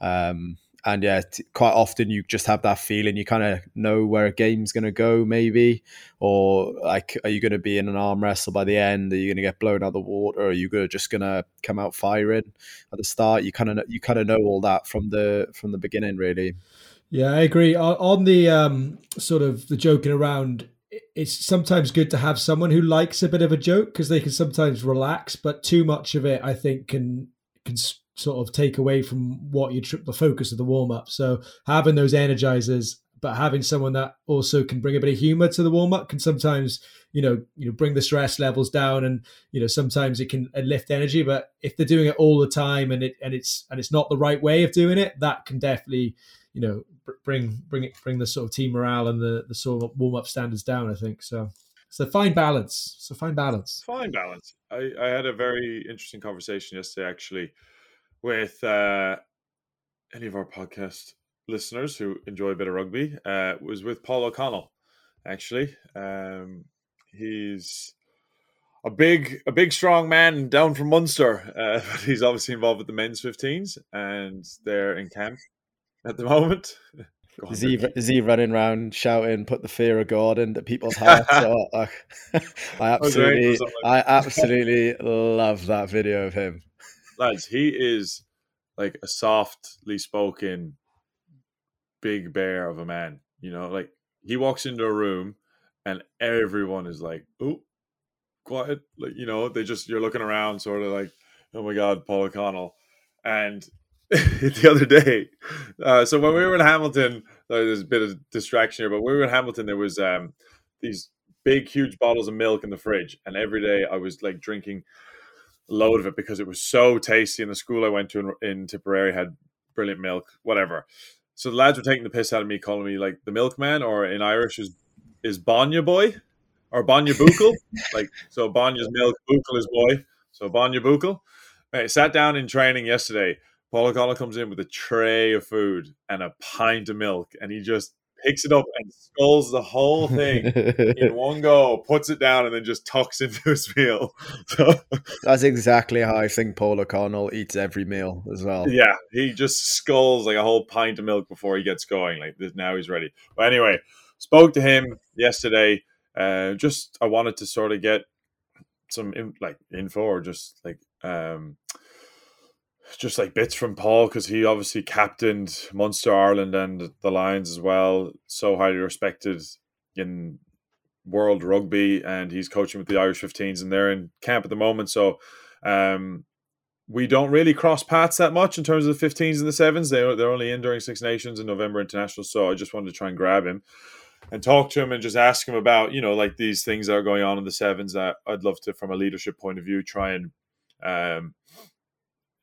Um, and yeah, t- quite often you just have that feeling you kind of know where a game's going to go, maybe, or like, are you going to be in an arm wrestle by the end? Are you going to get blown out of the water? Are you just going to come out firing at the start? You kind of you kind of know all that from the from the beginning, really. Yeah, I agree. On the um, sort of the joking around, it's sometimes good to have someone who likes a bit of a joke because they can sometimes relax, but too much of it, I think, can can sort of take away from what you trip the focus of the warm up. So having those energizers, but having someone that also can bring a bit of humor to the warm up can sometimes you know you know bring the stress levels down, and you know sometimes it can uh, lift energy. But if they're doing it all the time and it and it's and it's not the right way of doing it, that can definitely you know bring bring it bring the sort of team morale and the the sort of warm up standards down. I think so. So fine balance. So fine balance. Fine balance. I, I had a very interesting conversation yesterday, actually, with uh, any of our podcast listeners who enjoy a bit of rugby. Uh, was with Paul O'Connell, actually. Um, he's a big, a big, strong man down from Munster. Uh, but he's obviously involved with the men's 15s, and they're in camp at the moment. On, is he is he running around shouting "Put the fear of God into people's hearts"? I absolutely, I absolutely love that video of him. Lads, he is like a softly spoken big bear of a man. You know, like he walks into a room and everyone is like, "Oh, quiet!" Like you know, they just you're looking around, sort of like, "Oh my God, Paul O'Connell," and the other day. Uh, so when we were in Hamilton, there's a bit of distraction here, but when we were in Hamilton, there was um, these big, huge bottles of milk in the fridge, and every day I was like drinking load of it because it was so tasty. And the school I went to in, in Tipperary had brilliant milk, whatever. So the lads were taking the piss out of me, calling me like the milkman, or in Irish is is Banya boy or Banya Bukel. like so, Banya's milk, Bukel is boy. So Banya Bukel. I sat down in training yesterday Paul O'Connell comes in with a tray of food and a pint of milk, and he just picks it up and sculls the whole thing in one go, puts it down, and then just tucks into his meal. So, That's exactly how I think Paul O'Connell eats every meal as well. Yeah, he just sculls like a whole pint of milk before he gets going. Like this, now he's ready. But anyway, spoke to him yesterday. Uh, just I wanted to sort of get some in, like info or just like um just like bits from Paul because he obviously captained Munster Ireland and the Lions as well. So highly respected in world rugby, and he's coaching with the Irish 15s, and they're in camp at the moment. So um, we don't really cross paths that much in terms of the 15s and the sevens. They they're only in during Six Nations and November International. So I just wanted to try and grab him and talk to him and just ask him about you know like these things that are going on in the sevens. That I'd love to, from a leadership point of view, try and um,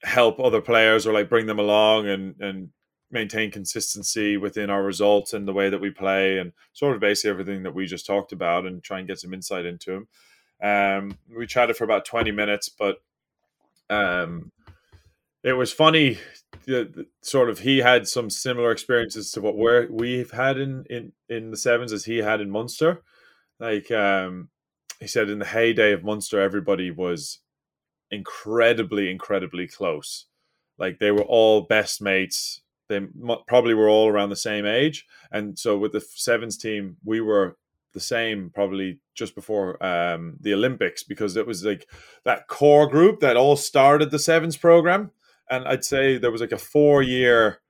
help other players or like bring them along and and maintain consistency within our results and the way that we play and sort of basically everything that we just talked about and try and get some insight into him. Um, we chatted for about 20 minutes, but um, it was funny. The, the, sort of he had some similar experiences to what we're, we've had in, in, in the sevens as he had in Munster. Like um, he said, in the heyday of Munster, everybody was incredibly, incredibly close. Like they were all best mates. They probably were all around the same age, and so with the sevens team, we were the same probably just before um, the Olympics because it was like that core group that all started the sevens program, and I'd say there was like a four year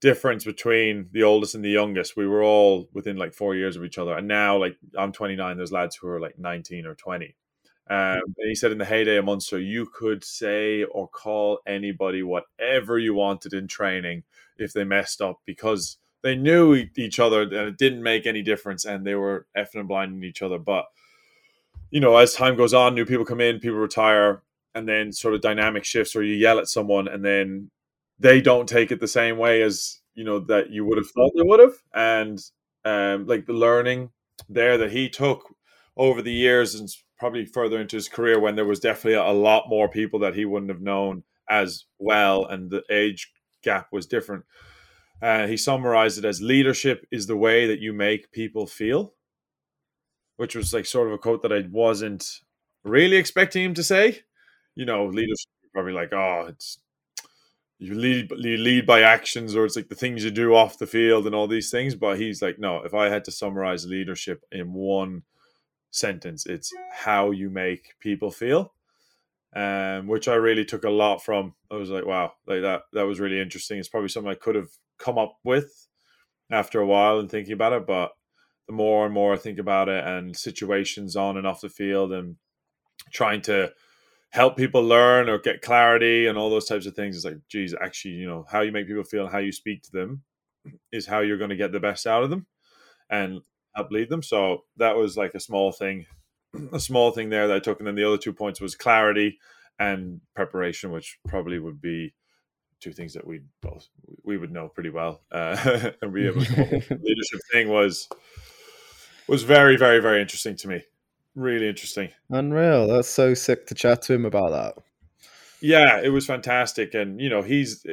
difference between the oldest and the youngest. We were all within like four years of each other, and now like I'm 29. There's lads who are like 19 or 20, um, and he said in the heyday of Munster, you could say or call anybody whatever you wanted in training if they messed up because they knew each other and it didn't make any difference and they were effing and blinding each other. But, you know, as time goes on, new people come in, people retire, and then sort of dynamic shifts or you yell at someone and then they don't take it the same way as, you know, that you would have thought they would have. And um, like the learning there that he took over the years and probably further into his career when there was definitely a lot more people that he wouldn't have known as well, and the age gap was different. Uh, he summarized it as leadership is the way that you make people feel, which was like sort of a quote that I wasn't really expecting him to say. You know, leadership probably like, oh, it's you lead you lead by actions or it's like the things you do off the field and all these things. But he's like, no, if I had to summarize leadership in one sentence. It's how you make people feel, um, which I really took a lot from. I was like, wow, like that. That was really interesting. It's probably something I could have come up with after a while and thinking about it, but the more and more I think about it and situations on and off the field and trying to help people learn or get clarity and all those types of things. It's like, geez, actually, you know, how you make people feel, and how you speak to them is how you're going to get the best out of them. And help lead them. So that was like a small thing, a small thing there that I took. And then the other two points was clarity and preparation, which probably would be two things that we both we would know pretty well uh, and be able to leadership thing was was very, very, very interesting to me. Really interesting. Unreal. That's so sick to chat to him about that. Yeah, it was fantastic, and you know he's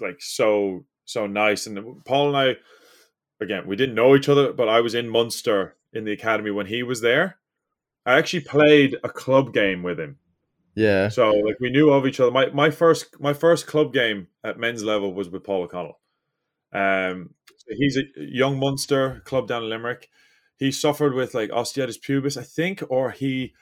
like so so nice. And Paul and I, again, we didn't know each other, but I was in Munster in the academy when he was there. I actually played a club game with him. Yeah. So like we knew of each other. My my first my first club game at men's level was with Paul O'Connell. Um, he's a young Munster club down in Limerick. He suffered with like osteitis pubis, I think, or he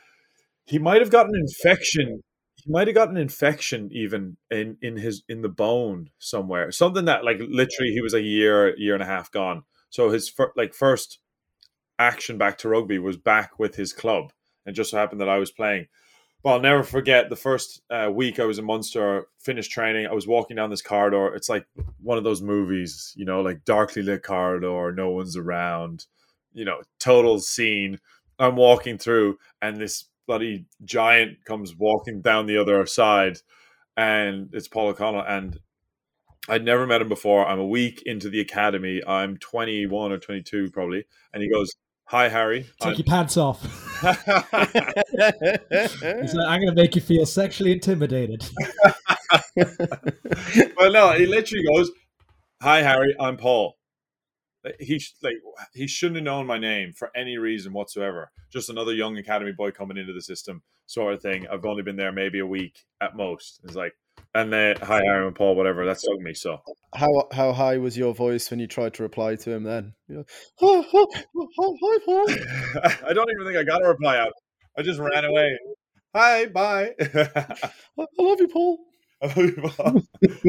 he might have got an infection. He might have got an infection even in in his in the bone somewhere. Something that like literally he was a year year and a half gone. So his fir- like first action back to rugby was back with his club, and just so happened that I was playing. But I'll never forget the first uh, week I was in Munster, finished training. I was walking down this corridor. It's like one of those movies, you know, like darkly lit corridor, no one's around, you know, total scene. I'm walking through, and this bloody giant comes walking down the other side, and it's Paul O'Connell. And I'd never met him before. I'm a week into the academy. I'm 21 or 22 probably, and he goes, "Hi, Harry." Take I'm- your pants off. He's like, I'm going to make you feel sexually intimidated. well, no, he literally goes, "Hi, Harry. I'm Paul." Uh, like, He like he shouldn't have known my name for any reason whatsoever. Just another young academy boy coming into the system, sort of thing. I've only been there maybe a week at most. It's like, and then hi, and Paul, whatever. That stung me so. how how high was your voice when you tried to reply to him then? "Oh, oh, oh, oh, hi, Paul. I don't even think I got a reply out. I just ran away. Hi, bye. I love you, Paul. I love you,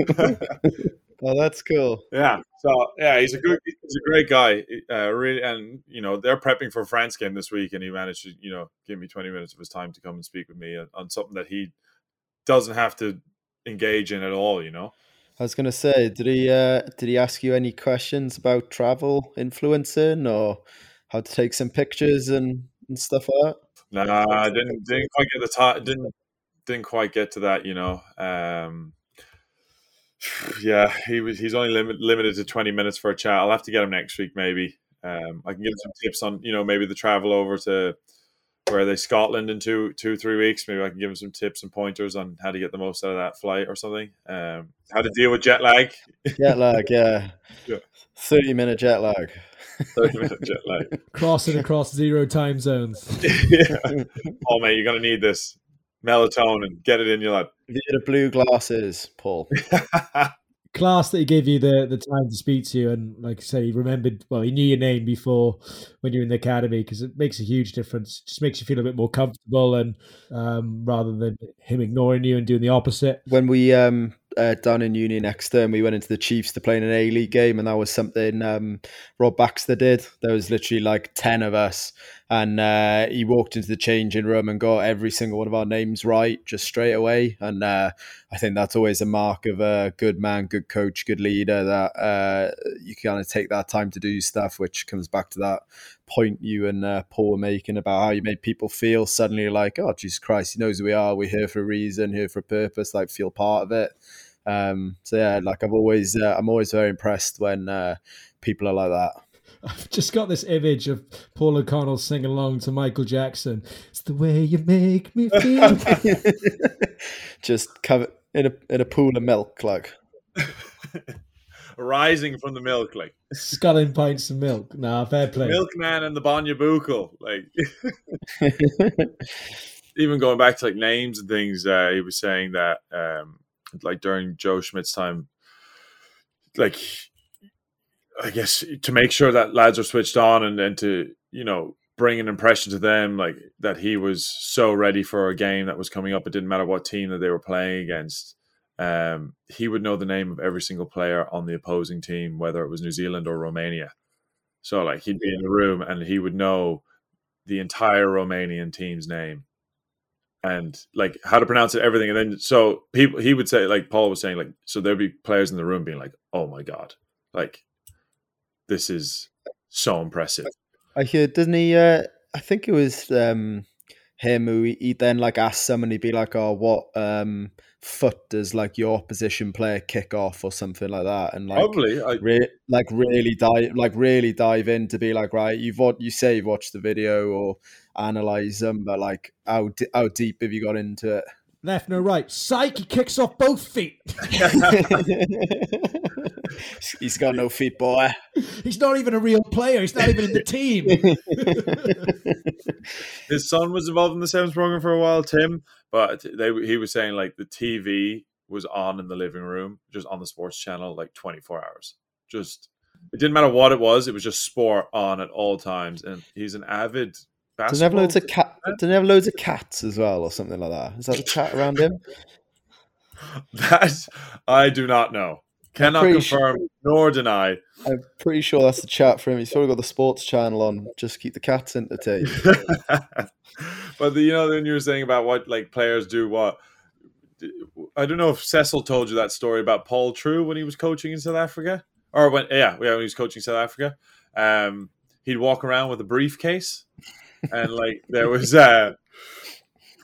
Paul. Oh, that's cool. Yeah. So yeah, he's a good, he's a great guy. Uh, really, and you know they're prepping for France game this week, and he managed to you know give me twenty minutes of his time to come and speak with me on, on something that he doesn't have to engage in at all. You know. I was gonna say, did he uh, did he ask you any questions about travel influencing or how to take some pictures and, and stuff like that? Nah, I didn't didn't quite get the time. Didn't didn't quite get to that. You know. Um, yeah, he was. He's only limit, limited to twenty minutes for a chat. I'll have to get him next week, maybe. Um, I can give him some tips on, you know, maybe the travel over to where are they Scotland in two, two, three weeks. Maybe I can give him some tips and pointers on how to get the most out of that flight or something. Um, how to deal with jet lag. Jet lag, yeah. Yeah. Thirty minute jet lag. Thirty minute jet lag. Crossing across zero time zones. yeah. Oh mate, you're gonna need this melatonin. Get it in your lad. Via the blue glasses, Paul. Class that he gave you the, the time to speak to you, and like I say, he remembered. Well, he knew your name before when you were in the academy because it makes a huge difference. Just makes you feel a bit more comfortable, and um, rather than him ignoring you and doing the opposite. when we um uh, down in uni next term, we went into the Chiefs to play in an A League game, and that was something um, Rob Baxter did. There was literally like ten of us, and uh, he walked into the changing room and got every single one of our names right just straight away. And uh, I think that's always a mark of a good man, good coach, good leader. That uh, you kind of take that time to do stuff, which comes back to that point you and uh, Paul were making about how you made people feel suddenly like, oh Jesus Christ, he knows who we are. We're here for a reason, here for a purpose. Like feel part of it. Um, so yeah, like I've always, uh, I'm always very impressed when uh, people are like that. I've just got this image of Paul O'Connell singing along to Michael Jackson. It's the way you make me feel. Just cover in a in a pool of milk, like Rising from the milk, like Sculling pints of milk. Nah, fair play. milkman and the Banya Bukel. Like even going back to like names and things, uh, he was saying that um, like during Joe Schmidt's time, like I guess to make sure that lads are switched on and, and to you know bring an impression to them, like that he was so ready for a game that was coming up. It didn't matter what team that they were playing against. Um, he would know the name of every single player on the opposing team, whether it was New Zealand or Romania. So like he'd be in the room and he would know the entire Romanian team's name and like how to pronounce it, everything. And then so people he would say like Paul was saying like so there'd be players in the room being like, oh my god, like this is so impressive. I hear, doesn't he? Uh, I think it was um, him who he'd then like asked someone, he'd be like, "Oh, what um, foot does like your opposition player kick off or something like that?" And like Probably. I, re- like really dive like really dive in to be like right you've what you say you've watched the video or analyze them but like how d- how deep have you got into Left, no right. Psych, he kicks off both feet. he's got no feet boy He's not even a real player. He's not even in the team. his son was involved in the Sevens program for a while, Tim. But they he was saying like the TV was on in the living room, just on the sports channel, like twenty four hours. Just it didn't matter what it was; it was just sport on at all times. And he's an avid does he have loads of cat does he have loads of cats as well or something like that? Is that the chat around him? That I do not know. Cannot confirm nor deny. I'm pretty sure that's the chat for him. He's probably got the sports channel on. Just keep the cats entertained. But the, you know, then you were saying about what like players do, what. I don't know if Cecil told you that story about Paul Treu when he was coaching in South Africa, or when yeah, yeah, when he was coaching South Africa. Um, he'd walk around with a briefcase, and like there was uh,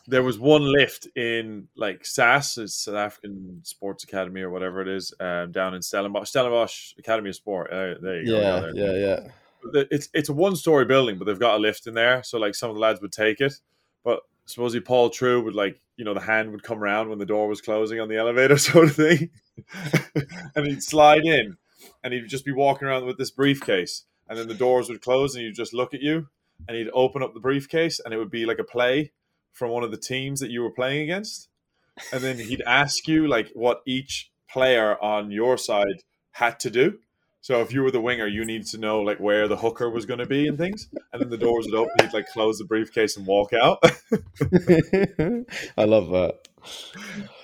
there was one lift in like SAS, it's South African Sports Academy or whatever it is, um, down in Stellenbosch, Stellenbosch Academy of Sport. Uh, there you go. yeah there. yeah yeah the- it's it's a one story building, but they've got a lift in there, so like some of the lads would take it. But supposedly Paul Treu would like you know the hand would come around when the door was closing on the elevator, sort of thing, and he'd slide in, and he'd just be walking around with this briefcase, and then the doors would close, and he'd just look at you, and he'd open up the briefcase, and it would be like a play from one of the teams that you were playing against, and then he'd ask you like what each player on your side had to do. So if you were the winger, you needed to know like where the hooker was going to be and things, and then the doors would open. He'd like close the briefcase and walk out. I love that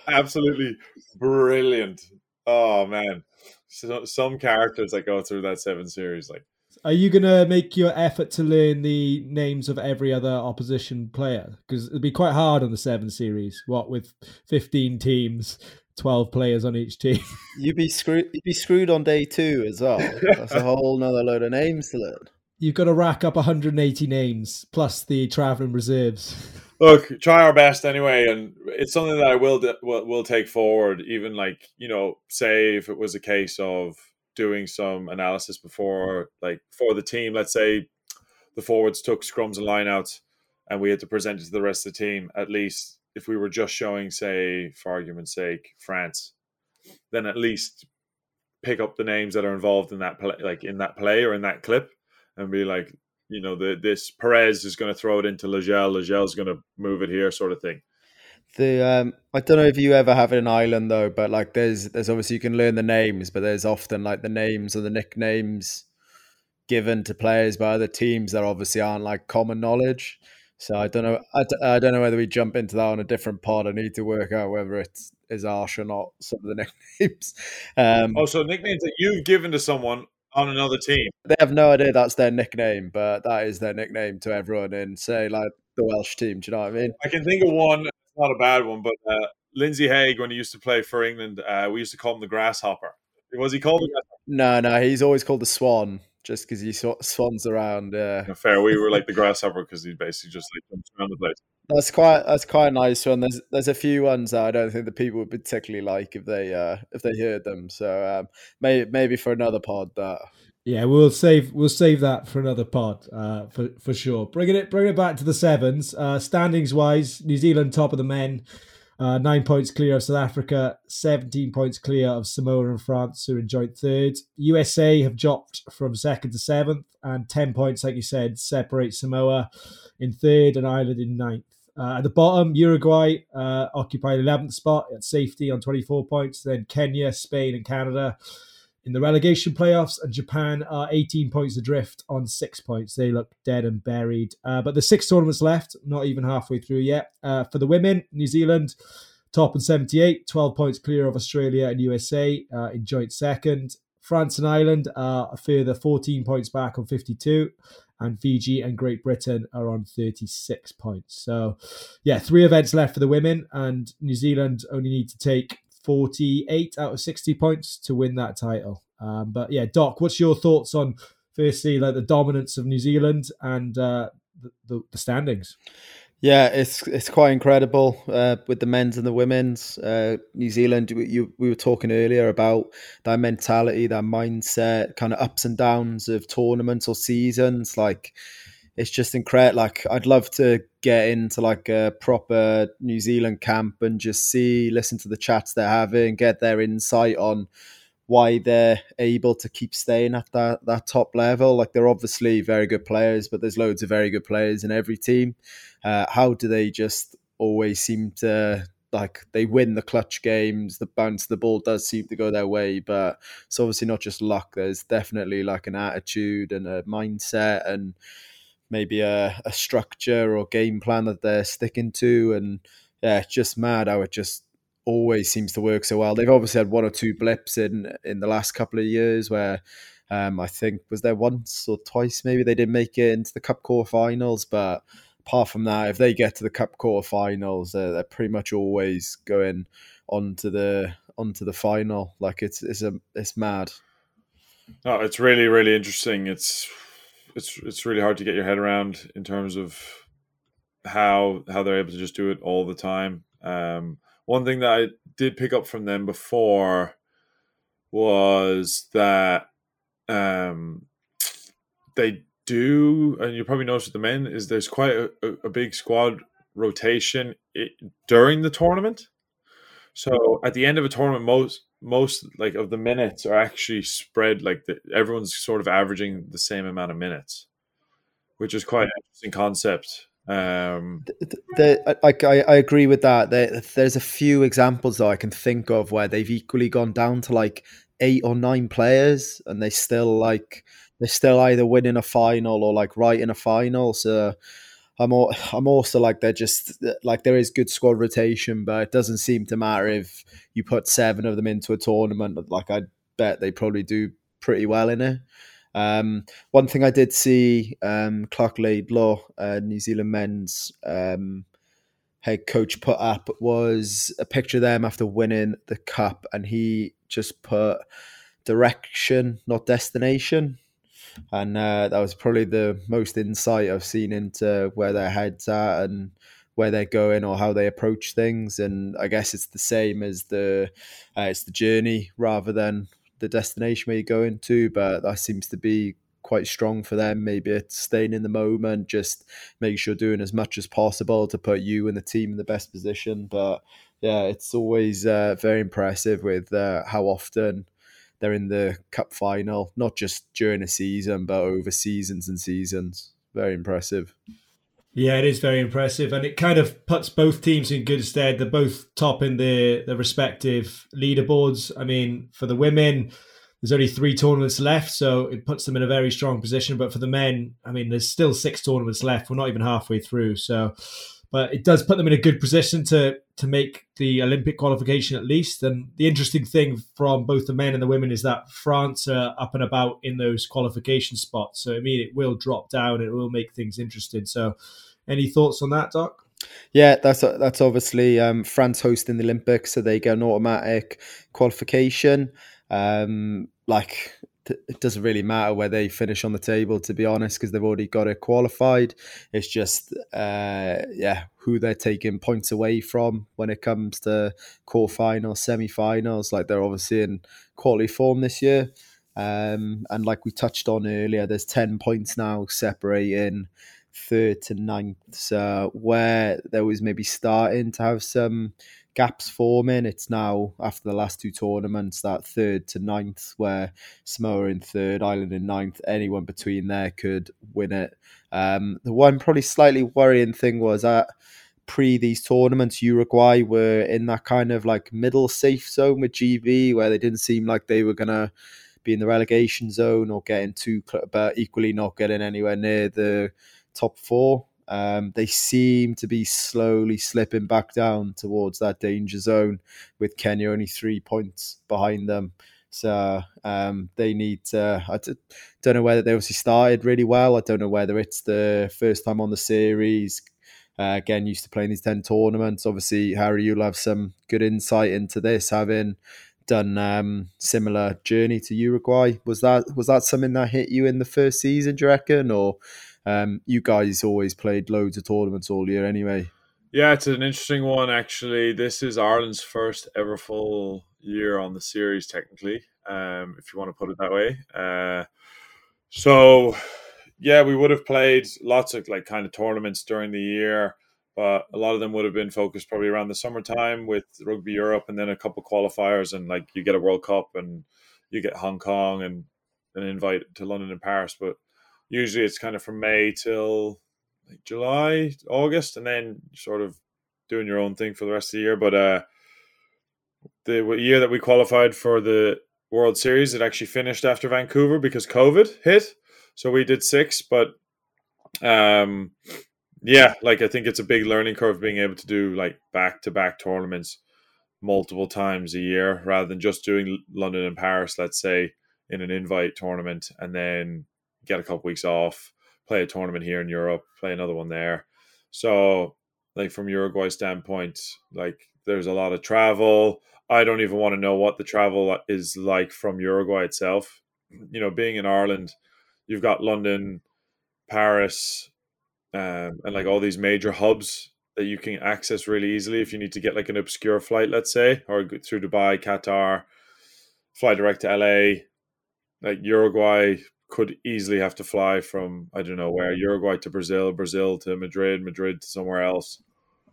Absolutely brilliant. Oh man, so, some characters that go through that seven series, like Are you going to make your effort to learn the names of every other opposition player? Because it'd be quite hard on the seven series. What with fifteen teams, twelve players on each team. You'd be screwed. You'd be screwed on day two as well. That's a whole nother load of names to learn. You've got to rack up 180 names plus the traveling reserves. look, try our best anyway, and it's something that I will will, will take forward. Even like you know, say if it was a case of doing some analysis before, like for the team, let's say the forwards took scrums and lineouts, and we had to present it to the rest of the team. At least if we were just showing, say, for argument's sake, France, then at least pick up the names that are involved in that play, like in that play or in that clip, and be like, you know, the this Perez is going to throw it into Legel, Legel's going to move it here, sort of thing. The um, I don't know if you ever have it in Ireland though, but like there's there's obviously you can learn the names, but there's often like the names or the nicknames given to players by other teams that obviously aren't like common knowledge. So I don't know. I, d- I don't know whether we jump into that on a different pod. I need to work out whether it's is harsh or not. Some of the nicknames. Um, Oh, so nicknames that you've given to someone on another team. they have no idea that's their nickname, but that is their nickname to everyone in say like the Welsh team. Do you know what I mean? I can think of one. Not a bad one, but uh, Lindsay-Hague, when he used to play for England, uh, we used to call him the grasshopper. Was he called the? No, no, he's always called the Swan just because he sw- swans around. Uh, No, Fair. We were like the grasshopper because he basically just like jumps around the place. That's quite that's quite a nice one. There's there's a few ones that I don't think the people would particularly like if they uh if they heard them. So um maybe maybe for another pod that Yeah, we'll save we'll save that for another pod uh, for for sure. Bringing it bringing it back to the sevens. Uh, standings wise, New Zealand top of the men, uh, nine points clear of South Africa, seventeen points clear of Samoa and France, who are in joint third. USA have dropped from second to seventh, and ten points, like you said, separate Samoa in third and Ireland in ninth. Uh, at the bottom, Uruguay uh, occupy the 11th spot at safety on 24 points. Then Kenya, Spain, and Canada in the relegation playoffs, and Japan are 18 points adrift on six points. They look dead and buried. Uh, but the six tournaments left, not even halfway through yet. Uh, for the women, New Zealand top and 78, 12 points clear of Australia and USA uh, in joint second. France and Ireland are a further 14 points back on 52 and Fiji and Great Britain are on 36 points. So, yeah, three events left for the women, and New Zealand only need to take 48 out of 60 points to win that title. Um, but yeah, Doc, what's your thoughts on firstly like the dominance of New Zealand and uh, the, the, standings? Yeah, it's it's quite incredible uh, with the men's and the women's. Uh, New Zealand, we, you, we were talking earlier about that mentality, that mindset, kind of ups and downs of tournaments or seasons. Like, it's just incredible. Like, I'd love to get into like a proper New Zealand camp and just see, listen to the chats they're having, get their insight on why they're able to keep staying at that that top level. Like, they're obviously very good players, but there's loads of very good players in every team. Uh, how do they just always seem to like they win the clutch games, the bounce the ball does seem to go their way, but it's obviously not just luck. There's definitely like an attitude and a mindset and maybe a, a structure or game plan that they're sticking to. And yeah, it's just mad how it just always seems to work so well. They've obviously had one or two blips in in the last couple of years where um, I think was there once or twice maybe they didn't make it into the cup quarterfinals, but apart from that, if they get to the cup quarterfinals, uh, they're pretty much always going on to the onto the final. Like it's it's a it's mad. No, it's really really interesting. It's it's it's really hard to get your head around in terms of how how they're able to just do it all the time. Um, one thing that I did pick up from them before was that um, they do, and you probably noticed with the men, is there's quite a, a big squad rotation during the tournament. So at the end of a tournament, most most like of the minutes are actually spread like the, everyone's sort of averaging the same amount of minutes, which is quite an interesting concept. Um, the, the, like I, I agree with that. There, there's a few examples that I can think of where they've equally gone down to like eight or nine players, and they still like they're still either winning a final or like right in a final. So I'm all, I'm also like they're just like there is good squad rotation, but it doesn't seem to matter if you put seven of them into a tournament. Like I bet they probably do pretty well in it. Um, one thing I did see, um, Clark Laidlaw, uh, New Zealand men's um, head coach, put up was a picture of them after winning the cup, and he just put direction, not destination and uh, that was probably the most insight I've seen into where their heads at and where they're going or how they approach things. And I guess it's the same as the uh, it's the journey rather than the destination where you're going to. But that seems to be quite strong for them. Maybe it's staying in the moment, just making sure doing as much as possible to put you and the team in the best position. But yeah, it's always uh, very impressive with uh, how often they're in the cup final, not just during a season, but over seasons and seasons. Very impressive. Yeah, it is very impressive, and it kind of puts both teams in good stead. They're both top in their their respective leaderboards. I mean, for the women, there's only three tournaments left, so it puts them in a very strong position. But for the men, I mean, there's still six tournaments left. We're not even halfway through, so but it does put them in a good position to to make the Olympic qualification at least. And the interesting thing from both the men and the women is that France are up and about in those qualification spots. So I mean, it will drop down. It will make things interesting. So, any thoughts on that, Doc? Yeah, that's that's obviously um, France hosting the Olympics, so they get an automatic qualification. Um, like it doesn't really matter where they finish on the table, to be honest, because they've already got it qualified. It's just, uh, yeah, who they're taking points away from when it comes to quarterfinals, semi-finals. Like they're obviously in quality form this year, um, and like we touched on earlier, there's ten points now separating third to ninth. So where there was maybe starting to have some gaps forming. It's now after the last two tournaments that third to ninth, where Samoa in third, Ireland in ninth. Anyone between there could win it. Um, the one probably slightly worrying thing was that pre these tournaments, Uruguay were in that kind of like middle safe zone with GB, where they didn't seem like they were gonna be in the relegation zone or getting too, but equally not getting anywhere near the top four. Um, they seem to be slowly slipping back down towards that danger zone, with Kenya only three points behind them. So um, they need to. I don't know whether they obviously started really well. I don't know whether it's the first time on the series. Uh, again, used to playing these 10 tournaments. Obviously, Harry, you'll have some good insight into this, having done um, similar journey to Uruguay. Was that was that something that hit you in the first season, do you reckon? Or Um, you guys always played loads of tournaments all year anyway. Yeah, it's an interesting one actually. This is Ireland's first ever full year on the series, technically, um, if you want to put it that way. Uh, so, yeah, we would have played lots of like kind of tournaments during the year, but a lot of them would have been focused probably around the summertime with Rugby Europe, and then a couple of qualifiers, and like you get a World Cup, and you get Hong Kong, and an invite to London and Paris, but usually it's kind of from May till like July, August, and then sort of doing your own thing for the rest of the year. But uh, the year that we qualified for the World Series, it actually finished after Vancouver because COVID hit. So we did six, but um, yeah, like I think it's a big learning curve being able to do like back to back tournaments multiple times a year rather than just doing London and Paris, let's say, in an invite tournament and then get a couple weeks off play a tournament here in Europe, play another one there. So, like from Uruguay standpoint, like there's a lot of travel. I don't even want to know what the travel is like from Uruguay itself. You know, being in Ireland, you've got London, Paris, um, and like all these major hubs that you can access really easily if you need to get like an obscure flight, let's say, or through Dubai, Qatar, fly direct to LA. Like Uruguay, could easily have to fly from I don't know where Uruguay to Brazil, Brazil to Madrid, Madrid to somewhere else.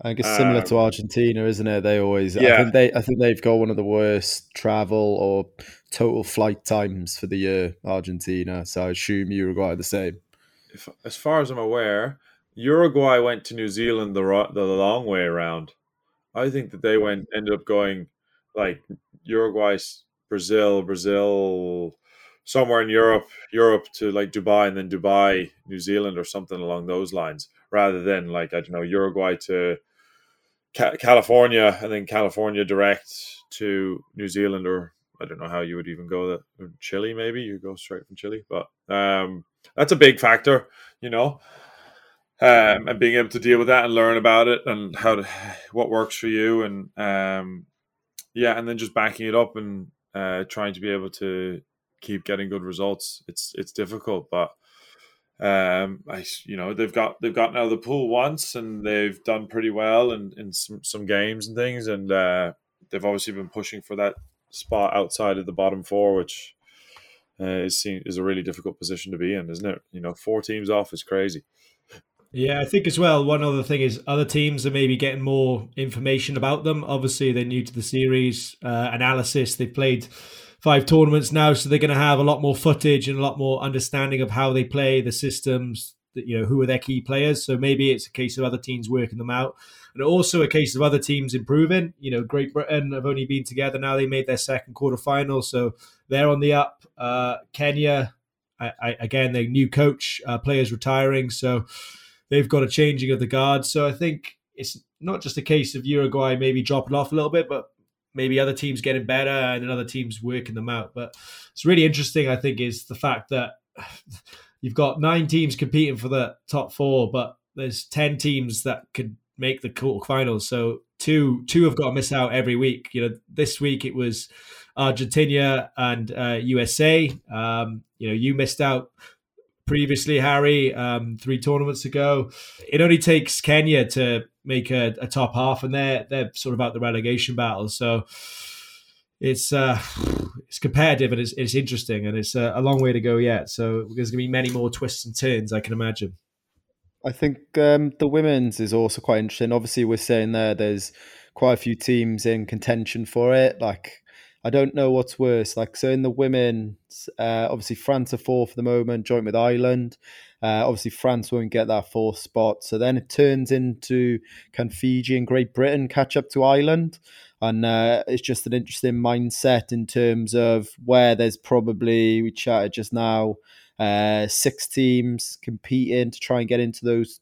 I think it's similar um, to Argentina, isn't it? They always, yeah. I think they, I think they've got one of the worst travel or total flight times for the year. Argentina, so I assume Uruguay are the same. If, as far as I'm aware, Uruguay went to New Zealand the the long way around. I think that they went ended up going like Uruguay, Brazil, Brazil, somewhere in Europe, Europe to like Dubai and then Dubai, New Zealand or something along those lines, rather than like I don't know Uruguay to Ca- California and then California direct to New Zealand or I don't know how you would even go that Chile maybe you go straight from Chile, but um, that's a big factor, you know. Um, and being able to deal with that and learn about it and how to what works for you and um, yeah, and then just backing it up and uh, trying to be able to keep getting good results. It's it's difficult, but um, I you know they've got they've gotten out of the pool once and they've done pretty well in, in some some games and things, and uh, they've obviously been pushing for that spot outside of the bottom four, which uh, is seen is a really difficult position to be in, isn't it? You know, four teams off is crazy. Yeah, I think as well. One other thing is other teams are maybe getting more information about them. Obviously, they're new to the series uh, analysis. They've played five tournaments now, so they're going to have a lot more footage and a lot more understanding of how they play the systems. That you know who are their key players. So maybe it's a case of other teams working them out, and also a case of other teams improving. You know, Great Britain have only been together now; they made their second quarter final, so they're on the up. Uh, Kenya, I, I, again, their new coach, uh, players retiring, so they've got a changing of the guard. So I think it's not just a case of Uruguay maybe dropping off a little bit, but maybe other teams getting better and other teams working them out. But it's really interesting, I think, is the fact that you've got nine teams competing for the top four, but there's ten teams that could make the quarterfinals. So two two have got to miss out every week. You know, this week it was Argentina and uh, USA. Um, you know, you missed out previously, Harry, um, three tournaments ago. It only takes Kenya to make a, a, top half, and they're they're sort of out the relegation battle. So it's uh, it's competitive and it's, it's interesting, and it's a, a long way to go yet. So there's going to be many more twists and turns, I can imagine. I think um, the women's is also quite interesting. Obviously, we're saying there there's quite a few teams in contention for it. Like I don't know what's worse. Like so in the women, uh, obviously France are fourth for the moment, joint with Ireland. Uh, obviously France won't get that fourth spot. So then it turns into can Fiji and Great Britain catch up to Ireland? And uh, it's just an interesting mindset in terms of where there's probably we chatted just now uh, six teams competing to try and get into those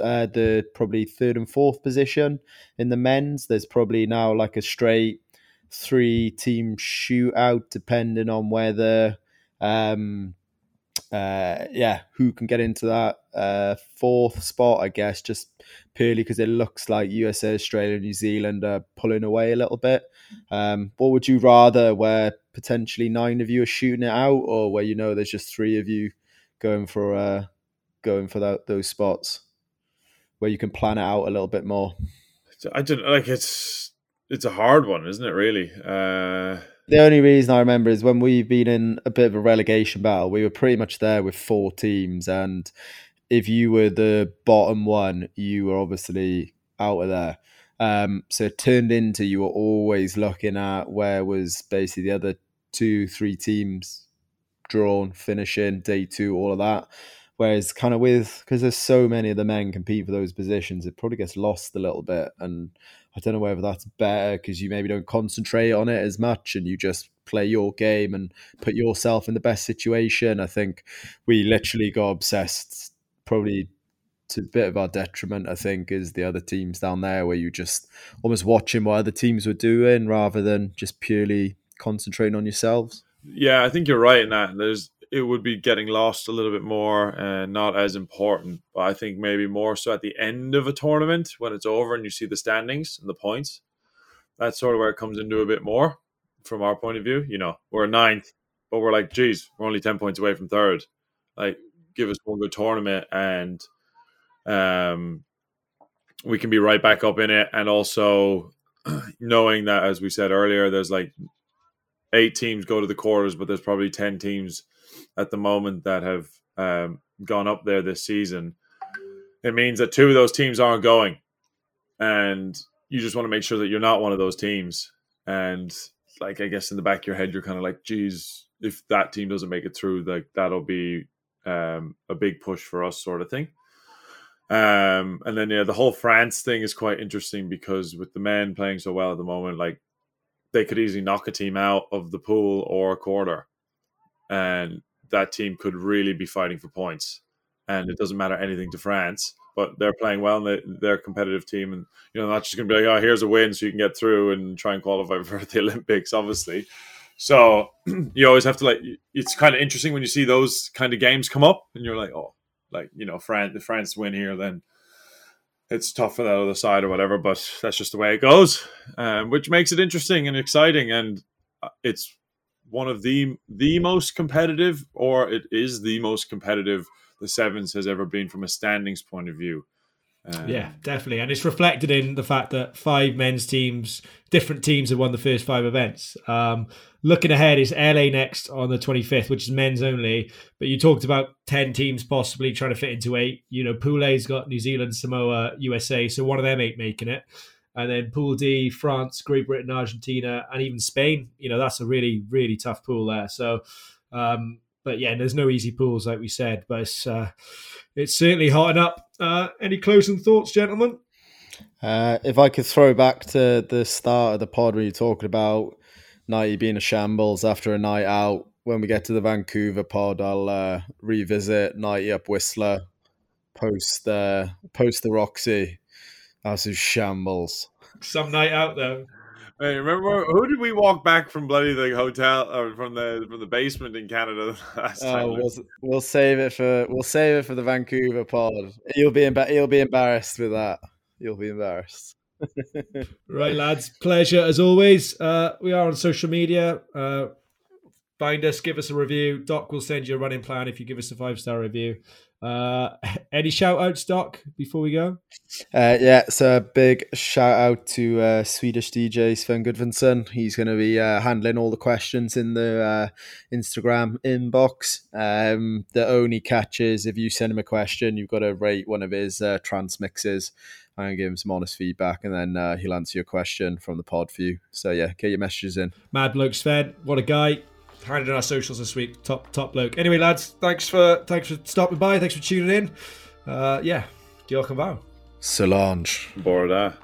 uh, the probably third and fourth position in the men's. There's probably now like a straight three team shootout, depending on whether, um, uh, yeah, who can get into that uh, fourth spot, I guess, just purely because it looks like USA, Australia, New Zealand are pulling away a little bit. Um, what would you rather, where potentially nine of you are shooting it out, or where you know there's just three of you going for uh, going for that, those spots where you can plan it out a little bit more? I don't like it's it's a hard one, isn't it? Really. Uh, the only reason I remember is when we've been in a bit of a relegation battle, we were pretty much there with four teams, and if you were the bottom one, you were obviously out of there. Um, so it turned into you were always looking at where was basically the other two, three teams drawn, finishing day two, all of that. Whereas, kind of with because there's so many of the men compete for those positions, it probably gets lost a little bit. And I don't know whether that's better because you maybe don't concentrate on it as much and you just play your game and put yourself in the best situation. I think we literally got obsessed, probably to a bit of our detriment, I think, is the other teams down there where you just almost watching what other teams were doing rather than just purely concentrating on yourselves. Yeah, I think you're right in that. There's it would be getting lost a little bit more and not as important. But I think maybe more so at the end of a tournament when it's over and you see the standings and the points. That's sort of where it comes into a bit more from our point of view. You know, we're ninth, but we're like, geez, we're only 10 points away from third. Like, give us one good tournament and um, we can be right back up in it. And also knowing that, as we said earlier, there's like eight teams go to the quarters, but there's probably 10 teams at the moment that have um, gone up there this season, it means that two of those teams aren't going. And you just want to make sure that you're not one of those teams. And like, I guess in the back of your head, you're kind of like, geez, if that team doesn't make it through, like that'll be um, a big push for us, sort of thing. Um, and then yeah, the whole France thing is quite interesting because with the men playing so well at the moment, like they could easily knock a team out of the pool or a quarter, and that team could really be fighting for points. And it doesn't matter anything to France, but they're playing well and they, they're a competitive team. And, you know, not just going to be like, oh, here's a win so you can get through and try and qualify for the Olympics, obviously. So you always have to like, it's kind of interesting when you see those kind of games come up and you're like, oh, like, you know, France, if France win here, then it's tough for that other side or whatever, but that's just the way it goes, um, which makes it interesting and exciting. And uh, it's one of the the most competitive, or it is the most competitive the sevens has ever been from a standings point of view. Um, yeah, definitely, and it's reflected in the fact that five men's teams, different teams, have won the first five events. Um, looking ahead is LA next on the 25th, which is men's only. But you talked about 10 teams possibly trying to fit into eight. You know, Pool A's got New Zealand, Samoa, USA, so one of them ain't making it and then Pool D, France, Great Britain, Argentina, and even Spain. You know, that's a really, really tough pool there. So, um, but yeah, there's no easy pools, like we said, but it's, uh, it's certainly hotting up. Uh, any closing thoughts, gentlemen? Uh, if I could throw back to the start of the pod where you're talking about nighty being a shambles after a night out, when we get to the Vancouver pod, I'll uh, revisit nighty up Whistler, post uh, post the Roxy that's a shambles. Some night out though. Hey, remember who did we walk back from bloody the hotel or from the from the basement in Canada last oh, time? We'll, we'll save it for we'll save it for the Vancouver pod. You'll be emba- you'll be embarrassed with that. You'll be embarrassed. right, lads. Pleasure as always. Uh, we are on social media. Uh, find us, give us a review. Doc will send you a running plan if you give us a five star review. Uh, any shout outs, Doc, before we go? Uh, yeah, so a big shout out to uh, Swedish DJ Sven Gudvinsson. He's going to be uh, handling all the questions in the uh, Instagram inbox. Um, the only catch is if you send him a question, you've got to rate one of his uh, trance mixes and give him some honest feedback, and then uh, he'll answer your question from the pod view. So, yeah, get your messages in. Mad Bloke Sven, what a guy handed on our socials this week. Top top bloke. Anyway, lads, thanks for thanks for stopping by. Thanks for tuning in. Uh, yeah, diolch yn fawr. Solange. Borda.